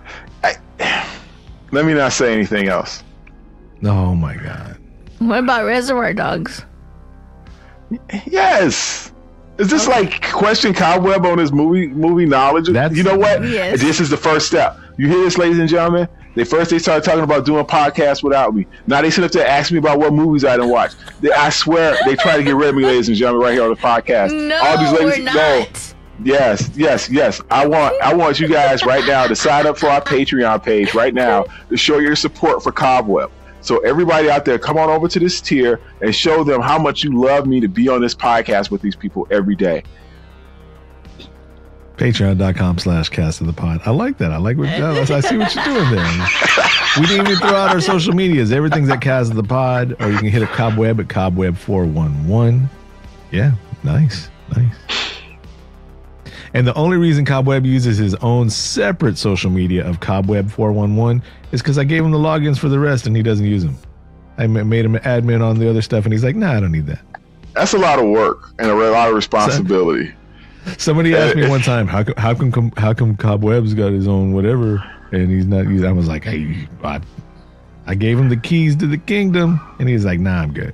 Let me not say anything else. Oh my god. What about Reservoir Dogs? Yes. Is this like question cobweb on his movie movie knowledge? That's- you know what? Yes. This is the first step. You hear this, ladies and gentlemen? They first they started talking about doing podcasts without me. Now they sit up there asking me about what movies I didn't watch. They, I swear they try to get rid of me, ladies and gentlemen, right here on the podcast. No, All these ladies, we're no. Yes, yes, yes. I want I want you guys right now to sign up for our Patreon page right now to show your support for Cobweb. So everybody out there, come on over to this tier and show them how much you love me to be on this podcast with these people every day. Patreon.com slash cast of the pod. I like that. I like what I see what you're doing there. We didn't even throw out our social medias. Everything's at cast of the pod, or you can hit a cobweb at cobweb411. Yeah, nice, nice. And the only reason Cobweb uses his own separate social media of Cobweb411 is because I gave him the logins for the rest and he doesn't use them. I made him an admin on the other stuff and he's like, nah, I don't need that. That's a lot of work and a lot of responsibility. Somebody asked me one time, how come, how come, how come Cobweb's got his own whatever and he's not using? I was like, hey, I, I gave him the keys to the kingdom and he's like, nah, I'm good.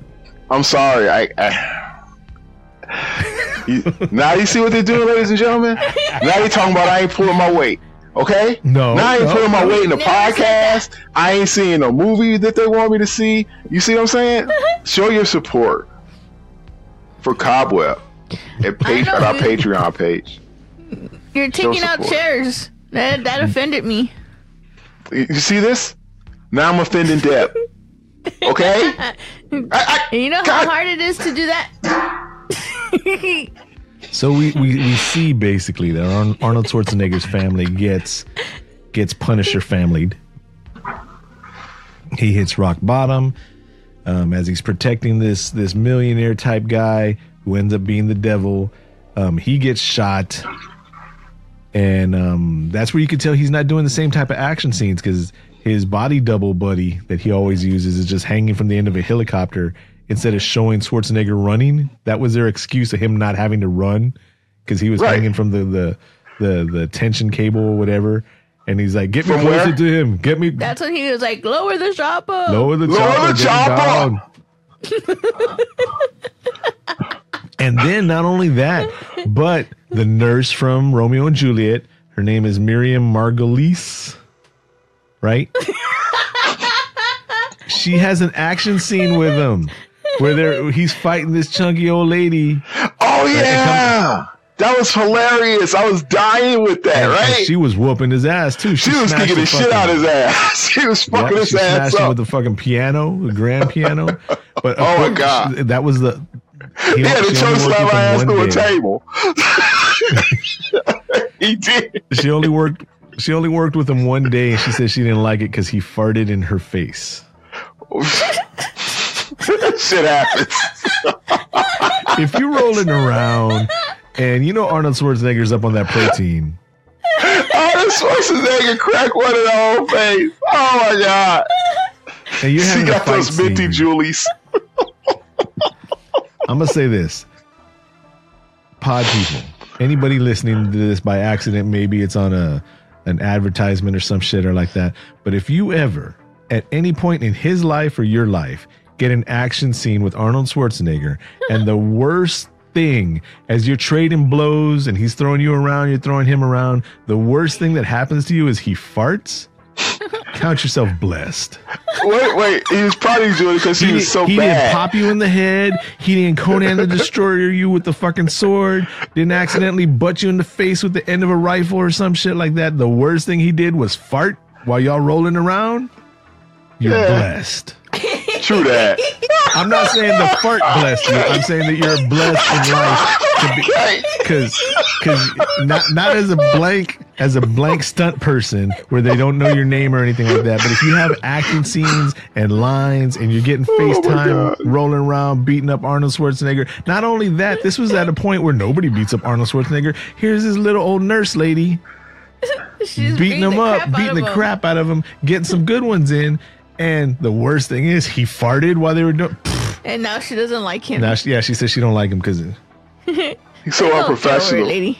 I'm sorry. I, I you, now you see what they're doing, ladies and gentlemen. Now they talking about I ain't pulling my weight. Okay? No, Now I ain't no, pulling my no. weight in the Never podcast. I ain't seeing no movie that they want me to see. You see what I'm saying? Show your support for Cobweb at, page, at our Patreon page. You're taking out support. chairs. That that offended me. You you see this? Now I'm offending Deb. Okay? I, I, you know how God. hard it is to do that? So we, we, we see basically that Arnold Schwarzenegger's family gets gets Punisher familyed. He hits rock bottom um, as he's protecting this this millionaire type guy who ends up being the devil. Um, he gets shot, and um, that's where you can tell he's not doing the same type of action scenes because his body double buddy that he always uses is just hanging from the end of a helicopter instead of showing Schwarzenegger running. That was their excuse of him not having to run because he was Right. hanging from the the the the tension cable or whatever. And he's like, "Get me closer where? to him. Get me That's when he was like, lower the chopper. lower the Lower chopper. the get him chopper. and then not only that, but the nurse from Romeo and Juliet, her name is Miriam Margolyes, right? she has an action scene with him where they're, he's fighting this chunky old lady. oh, yeah. That was hilarious. I was dying with that, And, and right? she was whooping his ass too. She was kicking the shit fucking- out of his ass. She was Yeah, fucking his she ass up. with the fucking piano, the grand piano. But Oh, my God. that was the. he to she choke only slam my ass through a table. he did. She only worked. She only worked with him one day, and she said she didn't like it because he farted in her face. shit happens. If you're rolling around, and you know Arnold Schwarzenegger's up on that protein, Arnold Schwarzenegger crack one in the whole face. Oh my god. and you're She having a got those minty Julies. I'm gonna say this: pod people, anybody listening to this by accident, maybe it's on a an advertisement or some shit or like that. But if you ever, at any point in his life or your life, get an action scene with Arnold Schwarzenegger, and the worst thing as you're trading blows and he's throwing you around, you're throwing him around, the worst thing that happens to you is he farts. Count yourself blessed. Wait, wait. He was probably doing it because he, was didn't- so he bad. didn't pop you in the head. He didn't Conan the Destroyer you with the fucking sword. Didn't accidentally butt you in the face with the end of a rifle or some shit like that. The worst thing he did was fart while y'all rolling around. You're Yeah. blessed. True that. I'm not saying the fart blessed you. I'm saying that you're blessed in life to be because because not not as a blank as a blank stunt person where they don't know your name or anything like that. But if you have acting scenes and lines and you're getting oh FaceTime, God. rolling around, beating up Arnold Schwarzenegger. Not only that, this was at a point where nobody beats up Arnold Schwarzenegger. Here's this little old nurse lady She's beating him the up, crap out beating of the him. crap out of him, getting some good ones in. And the worst thing is he farted while they were doing. And now she doesn't like him. Now, she- yeah, she says she don't like him because He's so unprofessional. lady.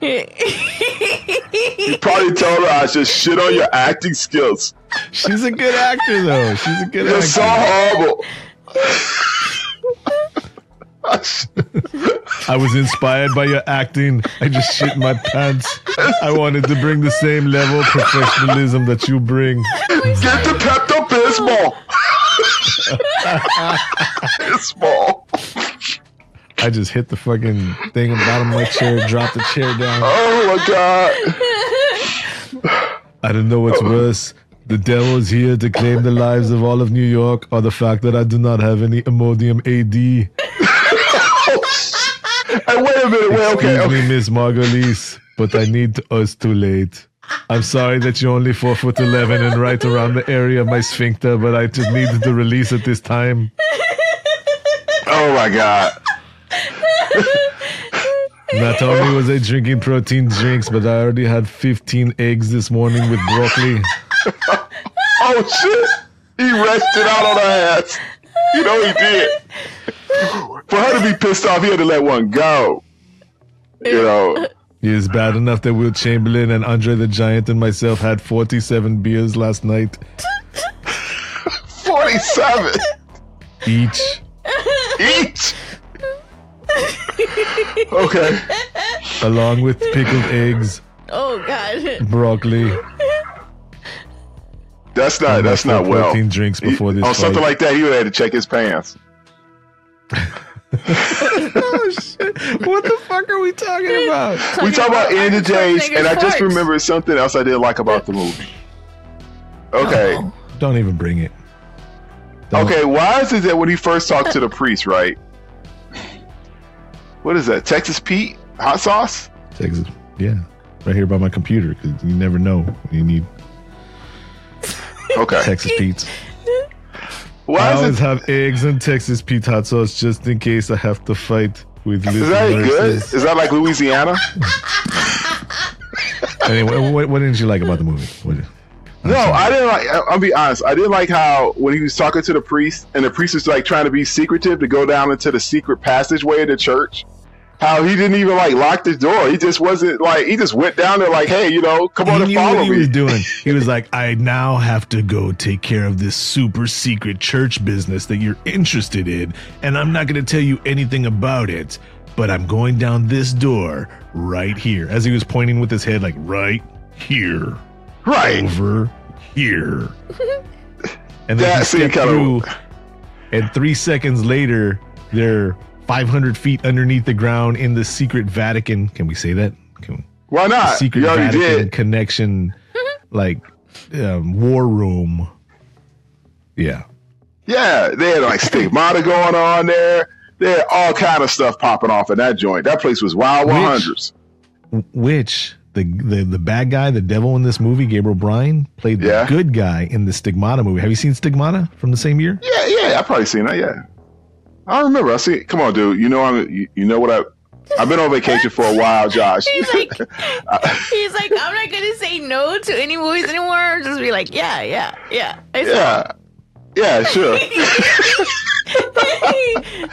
He probably told her I just shit on your acting skills. she's a good actor though. She's a good You're actor. so horrible. I was inspired by your acting. I just shit my pants. I wanted to bring the same level of professionalism that you bring. Get the Pepto Bismol. Bismol. I just hit the fucking thing on the bottom of my chair, dropped the chair down. Oh my god. I don't know what's worse. The devil is here to claim the lives of all of New York, or the fact that I do not have any Imodium AD. Hey, wait a minute. Wait, okay. Excuse me. Miss Margolyes, but I need us too late. I'm sorry that you're only four foot eleven and right around the area of my sphincter, but I just needed to release at this time. Oh my god. Not only was I drinking protein drinks, but I already had 15 eggs this morning with broccoli. Oh shit. He rested out on her ass. You know he did. For her to be pissed off, he had to let one go. You know. It is bad enough that Wilt Chamberlain and Andre the Giant and myself had 47 beers last night 47 each. each. Okay. along with pickled eggs, Oh God. broccoli, That's not that's not well. protein drinks before this On something like that, he would have had to check his pants. Oh shit! What the fuck are we talking about? we talk about end of days, and I just Schwarzenegger's remembered something else I didn't like about the movie. Okay. Oh. Don't even bring it. Don't- Okay, why is it that when he first talked to the priest, right? What is that? Texas Pete hot sauce? Texas. Yeah, right here by my computer because you never know when you need Okay. Texas Pete's. I Why always it? have eggs and Texas Pete hot sauce just in case I have to fight with Is that good? Is that like Louisiana? Anyway, what, what didn't you like about the movie? What, No, I didn't like. I- I'll be honest. I didn't like how when he was talking to the priest, and the priest was like trying to be secretive to go down into the secret passageway of the church. How he didn't even like lock the door. He just wasn't like. He just went down there like, "Hey, you know, come on he and follow he me." was doing. He was like, I now have to go take care of this super secret church business that you're interested in, and I'm not going to tell you anything about it, but I'm going down this door right here. As he was pointing with his head, like, right here, right. over here. And then That he stepped through, and three seconds later, they're 500 feet underneath the ground in the secret Vatican. Can we say that? Can we? Why not? secret You Vatican did. connection, like um, war room. Yeah, Yeah, they had like stigmata going on there. They had all kind of stuff popping off in that joint. That place was wild Which- one hundreds. which the, the the bad guy, the devil in this movie, Gabriel Byrne, played the Yeah. good guy in the Stigmata movie. Have you seen Stigmata from the same year? Yeah, yeah, I probably seen that. Yeah, I remember. I see. Come on, dude. You know I'm. You, you know what I. I've been on vacation for a while, Josh. He's like, he's like, I'm not gonna say no to any movies anymore. I'm just be like, yeah, yeah, yeah. Yeah, yeah, sure.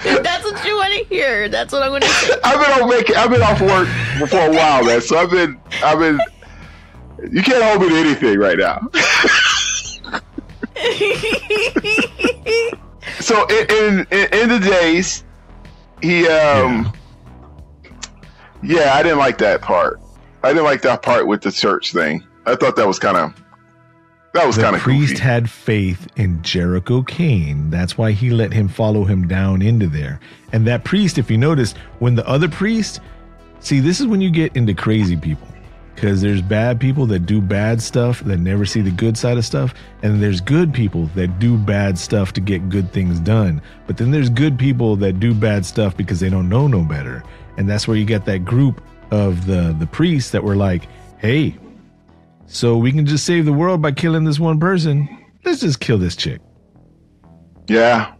if that's what you want to hear, that's what I'm going to say. I've been on vacation. I've been off work for a while, man. So I've been. I've been. You can't hold me to anything right now. So in in, in, the days, he um, yeah. I didn't like that part. I didn't like that part with the church thing. I thought that was kind of that was kind of priest goofy. had faith in Jericho Cane. That's why he let him follow him down into there. And that priest, if you notice, when the other priest, see, this is when you get into crazy people. Because there's bad people that do bad stuff that never see the good side of stuff. And there's good people that do bad stuff to get good things done. But then there's good people that do bad stuff because they don't know no better. And that's where you get that group of the the priests that were like, hey, so we can just save the world by killing this one person. Let's just kill this chick. Yeah,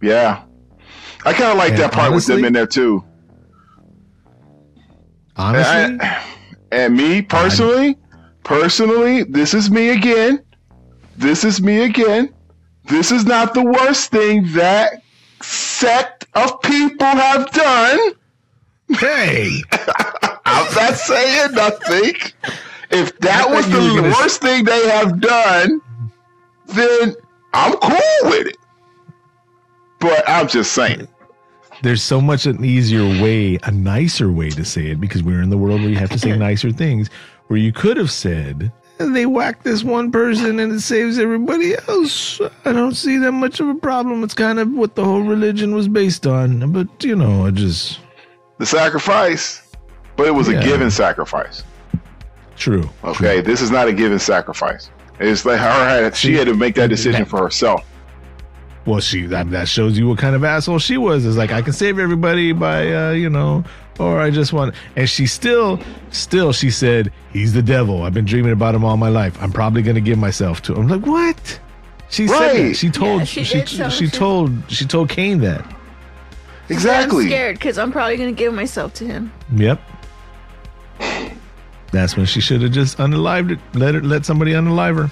yeah. I kind of like And that part with them in there too. Honestly, And, and me personally, personally, this is me again. This is me again. This is not the worst thing that sect of people have done. hey, I'm not saying nothing. If that was thought you were the gonna worst thing they have done, then I'm cool with it. But I'm just saying. There's so much an easier way, a nicer way to say it because we're in the world where you have to say nicer things. Where you could have said, they whack this one person and it saves everybody else. I don't see that much of a problem. It's kind of what the whole religion was based on. But, you know, I just, The sacrifice, but it was Yeah. a given sacrifice. true. Okay, this is not a given sacrifice. It's like her had she had to make that- decision for herself. Well, she that, that shows you what kind of asshole she was. Is like I can save everybody by uh, you know, or I just want. And she still, still, she said he's the devil. I've been dreaming about him all my life. I'm probably gonna give myself to him. I'm like, what? She said that. She told Yeah, she she did she, she- told she told Cane that. Exactly. I'm scared because I'm probably going to give myself to him. Yep. That's when she should have just unalived it. Let her let somebody unalive her.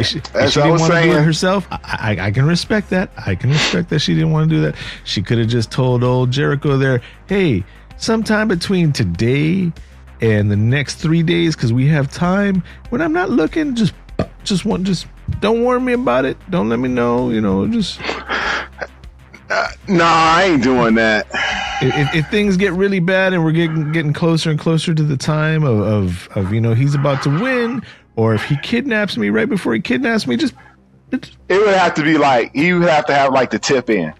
If she, if she I didn't was want to do it saying- herself, I, I, I can respect that. I can respect that she didn't want to do that. She could have just told old Jericho there, hey, sometime between today and the next three days, because we have time. When I'm not looking, just just want just don't warn me about it. Don't let me know. You know, just uh, Nah, I ain't doing that. if, if things get really bad and we're getting getting closer and closer to the time of, of of you know he's about to win, or if he kidnaps me right before he kidnaps me, just it would have to be like he would have to have like the tip in.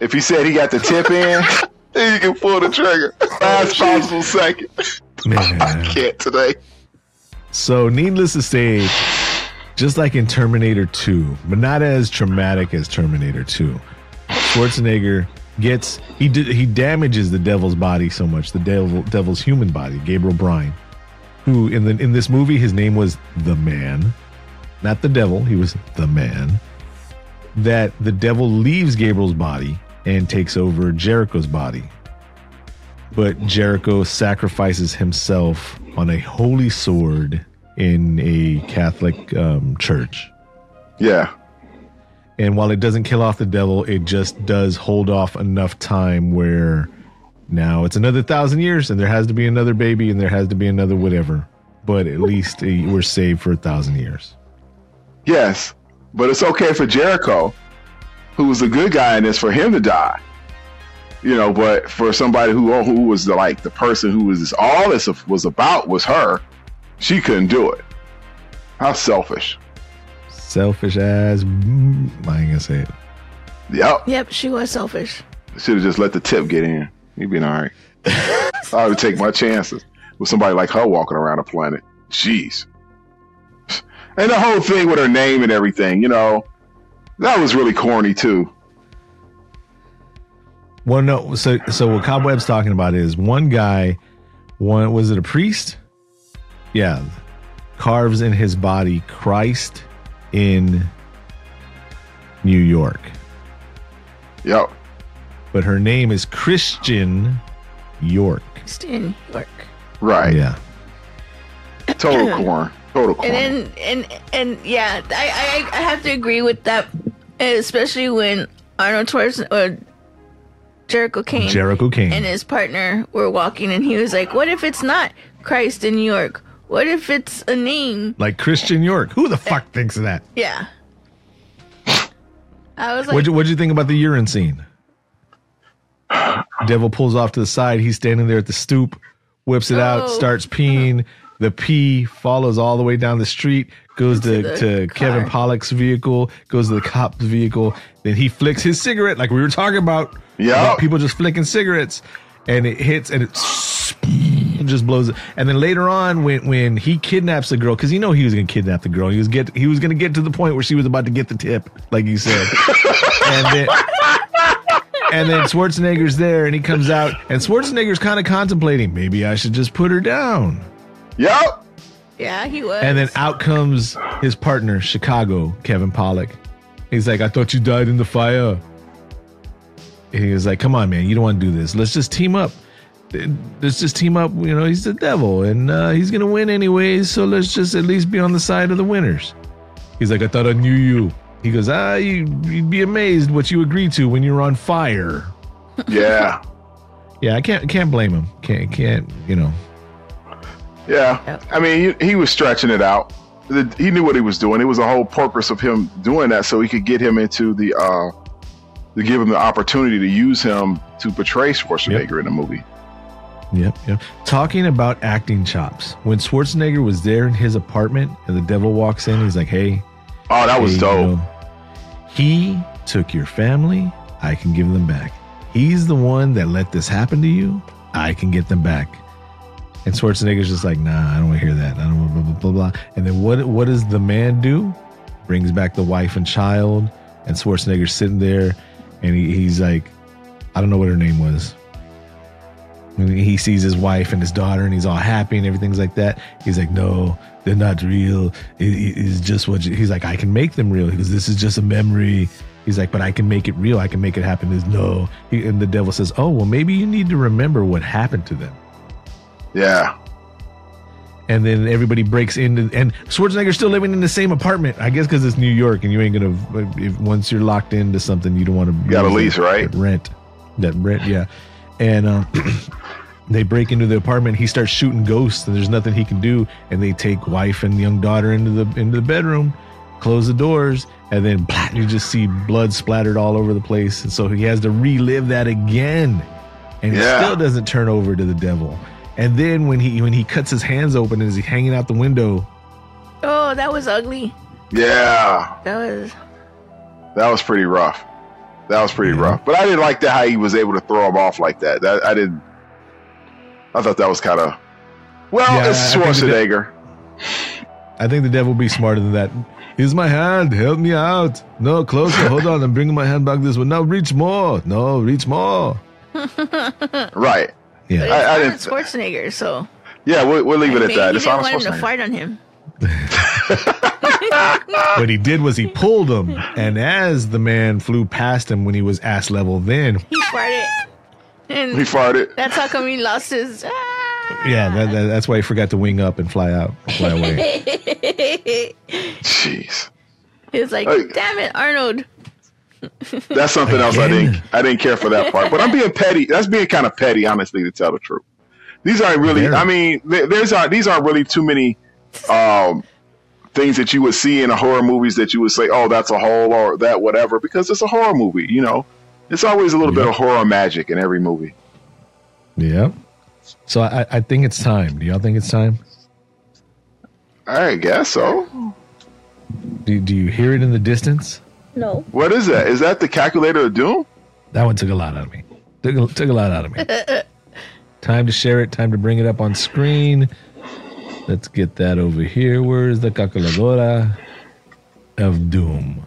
if he said he got the tip in, then you can pull the trigger. Last oh, possible second. I can't today. So, needless to say, just like in Terminator 2, but not as traumatic as Terminator 2, Schwarzenegger gets he did, he damages the devil's body so much, the devil devil's human body, Gabriel Byrne, who in the in this movie his name was the Man, not the devil, he was the Man. That the devil leaves Gabriel's body and takes over Jericho's body but Jericho sacrifices himself on a holy sword in a Catholic um, church. Yeah. And while it doesn't kill off the devil, it just does hold off enough time where now it's another thousand years and there has to be another baby and there has to be another whatever. But at least we're saved for a thousand years. Yes. But it's okay for Jericho, who was a good guy in this, for him to die. You know, but for somebody who who was the, like the person who was all this was about was her, she couldn't do it. How selfish. Selfish as mm, I ain't gonna say it. Yep. Yep, she was selfish. Should have just let the tip get in. He'd been all right. I would take my chances with somebody like her walking around the planet. Jeez. And the whole thing with her name and everything, you know, that was really corny too. Well, no. So, so what Cobweb's talking about is one guy, one was it a priest? Yeah, carves in his body Christ in New York, Yep. But her name is Christine York. Christine York. Right. Yeah, Total corn. Total corn. And then and and yeah, I, I I have to agree with that, especially when Arnold Schwarzenegger or Jericho Cane Jericho Cane. and his partner were walking, and he was like, "What if it's not Christ in New York? What if it's a name?" like Christine York. Who the fuck thinks of that? Yeah. I was like, What'd you, what'd you think about the urine scene? Devil pulls off to the side. He's standing there at the stoop, whips it out, Oh. starts peeing. The pee follows all the way down the street, goes to, Into to the Kevin car. Pollak's vehicle, goes to the cop's vehicle. Then he flicks his cigarette, like we were talking about. Yeah. about people just flicking cigarettes, and it hits and it just blows it. And then later on, when when he kidnaps the girl, because you know he was gonna kidnap the girl, he was get he was gonna get to the point where she was about to get the tip, like you said. and then and then Schwarzenegger's there, and he comes out, and Schwarzenegger's kind of contemplating, maybe I should just put her down. yep. "Yeah, he was." And then out comes his partner, Chicago, Kevin Pollak. He's like, I thought you died in the fire. And he was like, Come on, man, you don't want to do this. Let's just team up. Let's just team up. You know, he's the devil, and uh, he's gonna win anyways. So let's just at least be on the side of the winners. He's like, I thought I knew you. He goes, Ah, you, you'd be amazed what you agree to when you're on fire. Yeah. Yeah, I can't can't blame him. Can't can't you know. Yeah. Yep. I mean, he, he was stretching it out. The- He knew what he was doing. It was the whole purpose of him doing that so he could get him into the, uh, to give him the opportunity to use him to portray Schwarzenegger in the movie. Yep, yep. Talking about acting chops. When Schwarzenegger was there in his apartment and the devil walks in, he's like, Hey, Oh, that was hey, you dope. know, he took your family. I can give them back. He's the one that let this happen to you. I can get them back. And Schwarzenegger's just like, nah, I don't want to hear that. I don't want blah, blah, blah, blah. And then what, what does the man do? Brings back the wife and child. And Schwarzenegger's sitting there and he, he's like, I don't know what her name was. And he sees his wife and his daughter and he's all happy and everything's like that. He's like, no, they're not real. It, it- it's just what you, he's like, I can make them real. He goes, this is just a memory. He's like, but I can make it real. I can make it happen. He's no. He, and the devil says, oh, well, maybe you need to remember what happened to them. Yeah. And then everybody breaks into, and Schwarzenegger's still living in the same apartment. I guess because it's New York, and you ain't gonna. If once you're locked into something, you don't want to. got a lease, right? rent, that rent, yeah. And um, they break into the apartment. He starts shooting ghosts, and there's nothing he can do. And they take wife and young daughter into the into the bedroom, close the doors, and then blah, you just see blood splattered all over the place. And so he has to relive that again, and he still doesn't turn over to the devil. And then when he when he cuts his hands open and is he hanging out the window, oh, that was ugly. Yeah. That was That was pretty rough. That was pretty Yeah. rough. But I didn't like that how he was able to throw him off like that. That I didn't. I thought that was kind of. Well, Yeah, it's I think the- Schwarzenegger. I think the devil will be smarter than that. Here's my hand. Help me out. No, closer. Hold on. I'm bringing my hand back this way. Now reach more. No, reach more. right. But Yeah. it's I- I didn't- Schwarzenegger, so Yeah, we'll, we'll leave it at that. he It's didn't Arnold want him to fight on him. what he did was he pulled him, and as the man flew past him when he was ass level, then He farted, He farted. that's how come he lost his. Ah! yeah, that, that- that's why he forgot to wing up and fly out, fly away. Jeez, he was like, Hey. "Damn it, Arnold!" that's something else I didn't. I didn't care for that part. But I'm being petty. That's being kind of petty, honestly, to tell the truth. These aren't really. Very. I mean, there- there's are these aren't really too many um, things that you would see in a horror movies that you would say, "Oh, that's a hole" or that whatever, because it's a horror movie. You know, it's always a little bit of horror magic in every movie. Yeah. So I, I think it's time. Do y'all think it's time? I guess so. Do, do you hear it in the distance? No. What is that? Is that the calculator of doom? That one took a lot out of me. Took took a lot out of me. time to share it. Time to bring it up on screen. Let's get that over here. Where is the calculadora of doom?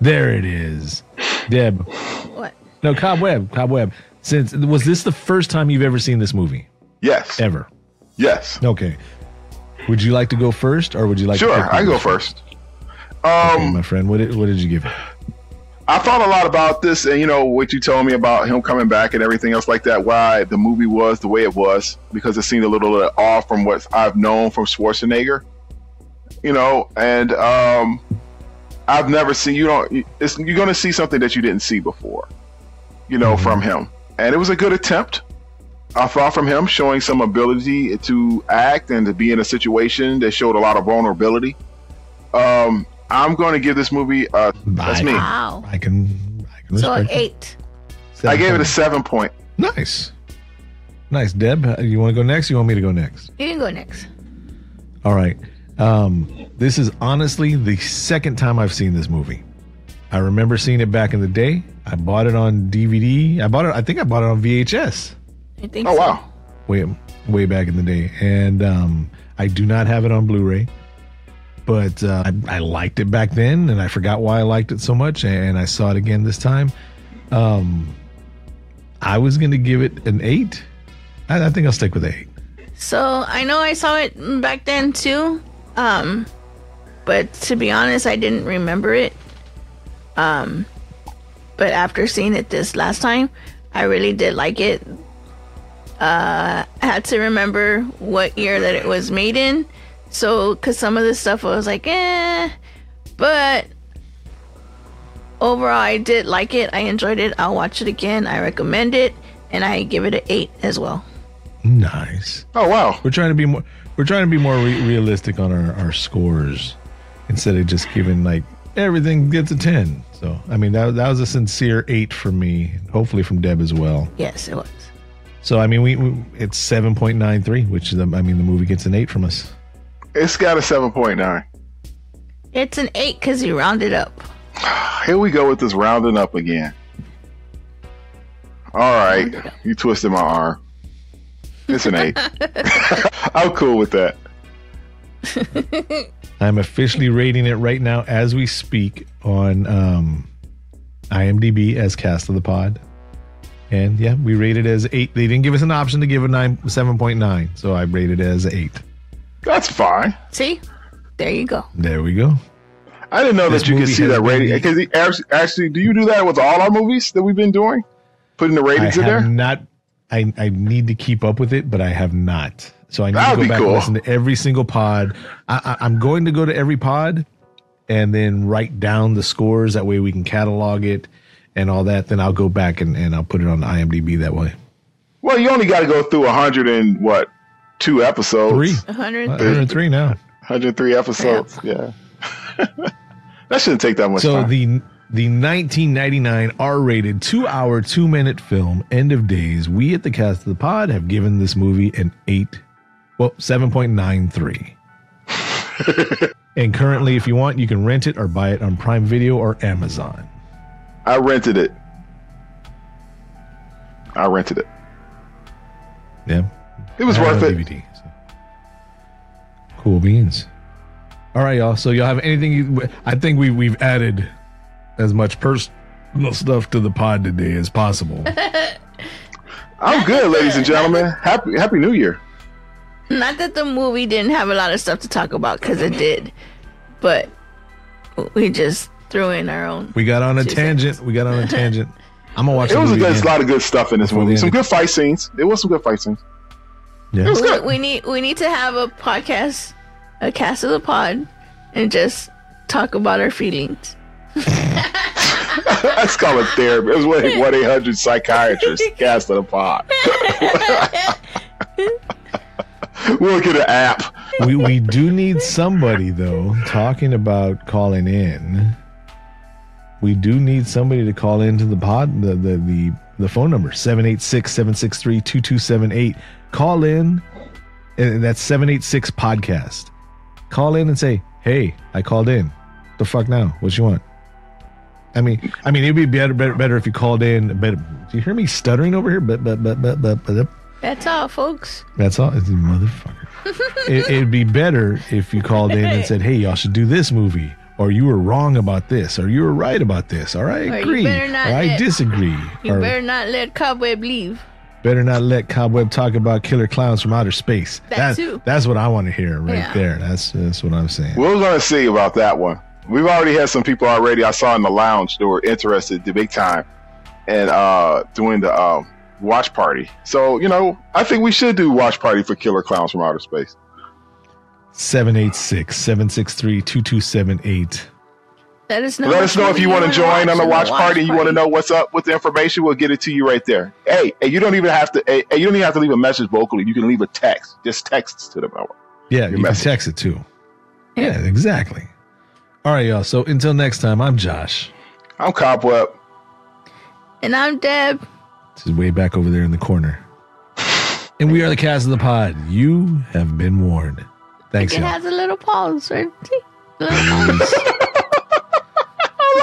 There it is. Deb. What? No, Cobweb. Cobweb. Since was this the first time you've ever seen this movie? Yes. Ever? Yes. Okay. Would you like to go first, or would you like? to Sure, pick I go first. Okay, Um, my friend. What did what did you give it? I thought a lot about this, and you know what you told me about him coming back and everything else like that. Why the movie was the way it was because it seemed a little bit off from what I've known from Schwarzenegger. You know, and um, I've never seen you don't. It's, you're going to see something that you didn't see before. You know, from him, and it was a good attempt. I thought from him showing some ability to act and to be in a situation that showed a lot of vulnerability. Um, I'm going to give this movie. Uh, that's me. Wow. I can. I can So respect eight. I gave it a Seven seven point. point- Nice. Nice, Deb. uh, You want to go next? You want me to go next? You can go next. All right. Um, this is honestly the second time I've seen this movie. I remember seeing it back in the day. I bought it on DVD. I bought it. I think I bought it on VHS I think. Oh so. wow! way way back in the day, and um, I do not have it on Blu-ray. But uh, I, I liked it back then, and I forgot why I liked it so much, and I saw it again this time. Um, I was going to give it an eight. I, I think I'll stick with eight. So I know I saw it back then too. Um, but to be honest, I didn't remember it. Um, but after seeing it this last time, I really did like it. Uh, I had to remember what year that it was made in. So, cause some of the stuff I was like, eh, but overall, I did like it. I enjoyed it. I'll watch it again. I recommend it, and I give it an eight as well. Nice. Oh wow! We're trying to be more. We're trying to be more re- realistic on our, our scores instead of just giving like everything gets a ten. So I mean that that was a sincere eight for me. Hopefully from Deb as well. Yes, it was. So I mean we, we it's seven point nine three, which is I mean the movie gets an eight from us. It's got a seven point nine. It's an eight because you rounded up. Here we go with this rounding up again. All right, you twisted my arm. It's an eight. I'm cool with that. I'm officially rating it right now as we speak on um, IMDb as cast of the pod. And yeah, we rated it as eight. They didn't give us an option to give a nine seven point nine, so I rated it as eight. That's fine. See? There you go. There we go. I didn't know This that you could see that rating. Because actually, actually, do you do that with all our movies that we've been doing? Putting the I ratings in there? not. I, I need to keep up with it, but I have not. So I need That to go back cool. and listen to every single pod. I, I, I'm going to go to every pod and then write down the scores. That way we can catalog it and all that. Then I'll go back and, and I'll put it on the IMDb that way. Well, you only got to go through a hundred and what two episodes? Three. 103. 103 now. 103 episodes. Yeah. that shouldn't take that much time. So time. the the 1999 R-rated two-hour, two-minute film End of Days. We at the cast of the pod have given this movie an eight, well, 7.93. and currently, if you want, you can rent it or buy it on Prime Video or Amazon. I rented it. I rented it. Yeah. It was I worth it. DVD, so. Cool beans. All right, y'all. So y'all have anything? You, I think we we've added as much personal stuff to the pod today as possible. I'm good, ladies and gentlemen. Happy Happy New Year. Not that the movie didn't have a lot of stuff to talk about, because it did, but we just threw in our own. We got on a Two tangent. We got on a tangent. I'm gonna watch. It the was a good, a lot of good stuff in this movie. Some good fight scenes. It was some good fight scenes. Yeah. We, we need we need to have a podcast, a cast of the pod, and just talk about our feelings. Let's call it therapy. It was one one eight hundred psychiatrist cast of the pod. we'll get an app. we we do need somebody though. Talking about calling in, we do need somebody to call into the pod. The the the, the phone number 786-763-2278. Call in, and that's seven eight six podcast. Call in and say, "Hey, I called in. The fuck now? What you want?" I mean, I mean, it'd be better, better, better if you called in. Better. Do you hear me stuttering over here? But, but, but, but, but, but. That's all, folks. That's all. It's a motherfucker. it, it'd be better if you called in and said, "Hey, y'all should do this movie," or "You were wrong about this," or "You were right about this," or "I agree," not or "I disagree," You or better not let Cobweb leave. Better not let Cobweb talk about killer clowns from outer space. That too. That's what I want to hear right Yeah. there. That's that's what I'm saying. We're gonna see about that one. We've already had some people already. I saw in the lounge that were interested, the big time, and uh, doing the um, watch party. So you know, I think we should do watch party for Killer Clowns from Outer Space. 786-763-2278. Let us know. Let us know if you want to join on the in watch party. You want to know what's up with the information? We'll get it to you right there. Hey, and you don't even have to. Hey, hey, you don't even have to leave a message vocally. You can leave a text. Just text to them. Yeah, you message. can text it too. Yeah, exactly. All right, y'all. So until next time, I'm Josh. I'm Cobweb. And I'm Deb. This is way back over there in the corner. And we are the cast of the pod. You have been warned. Thanks, It y'all. has a little pause, right? Little pause. Peace.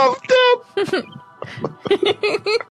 of.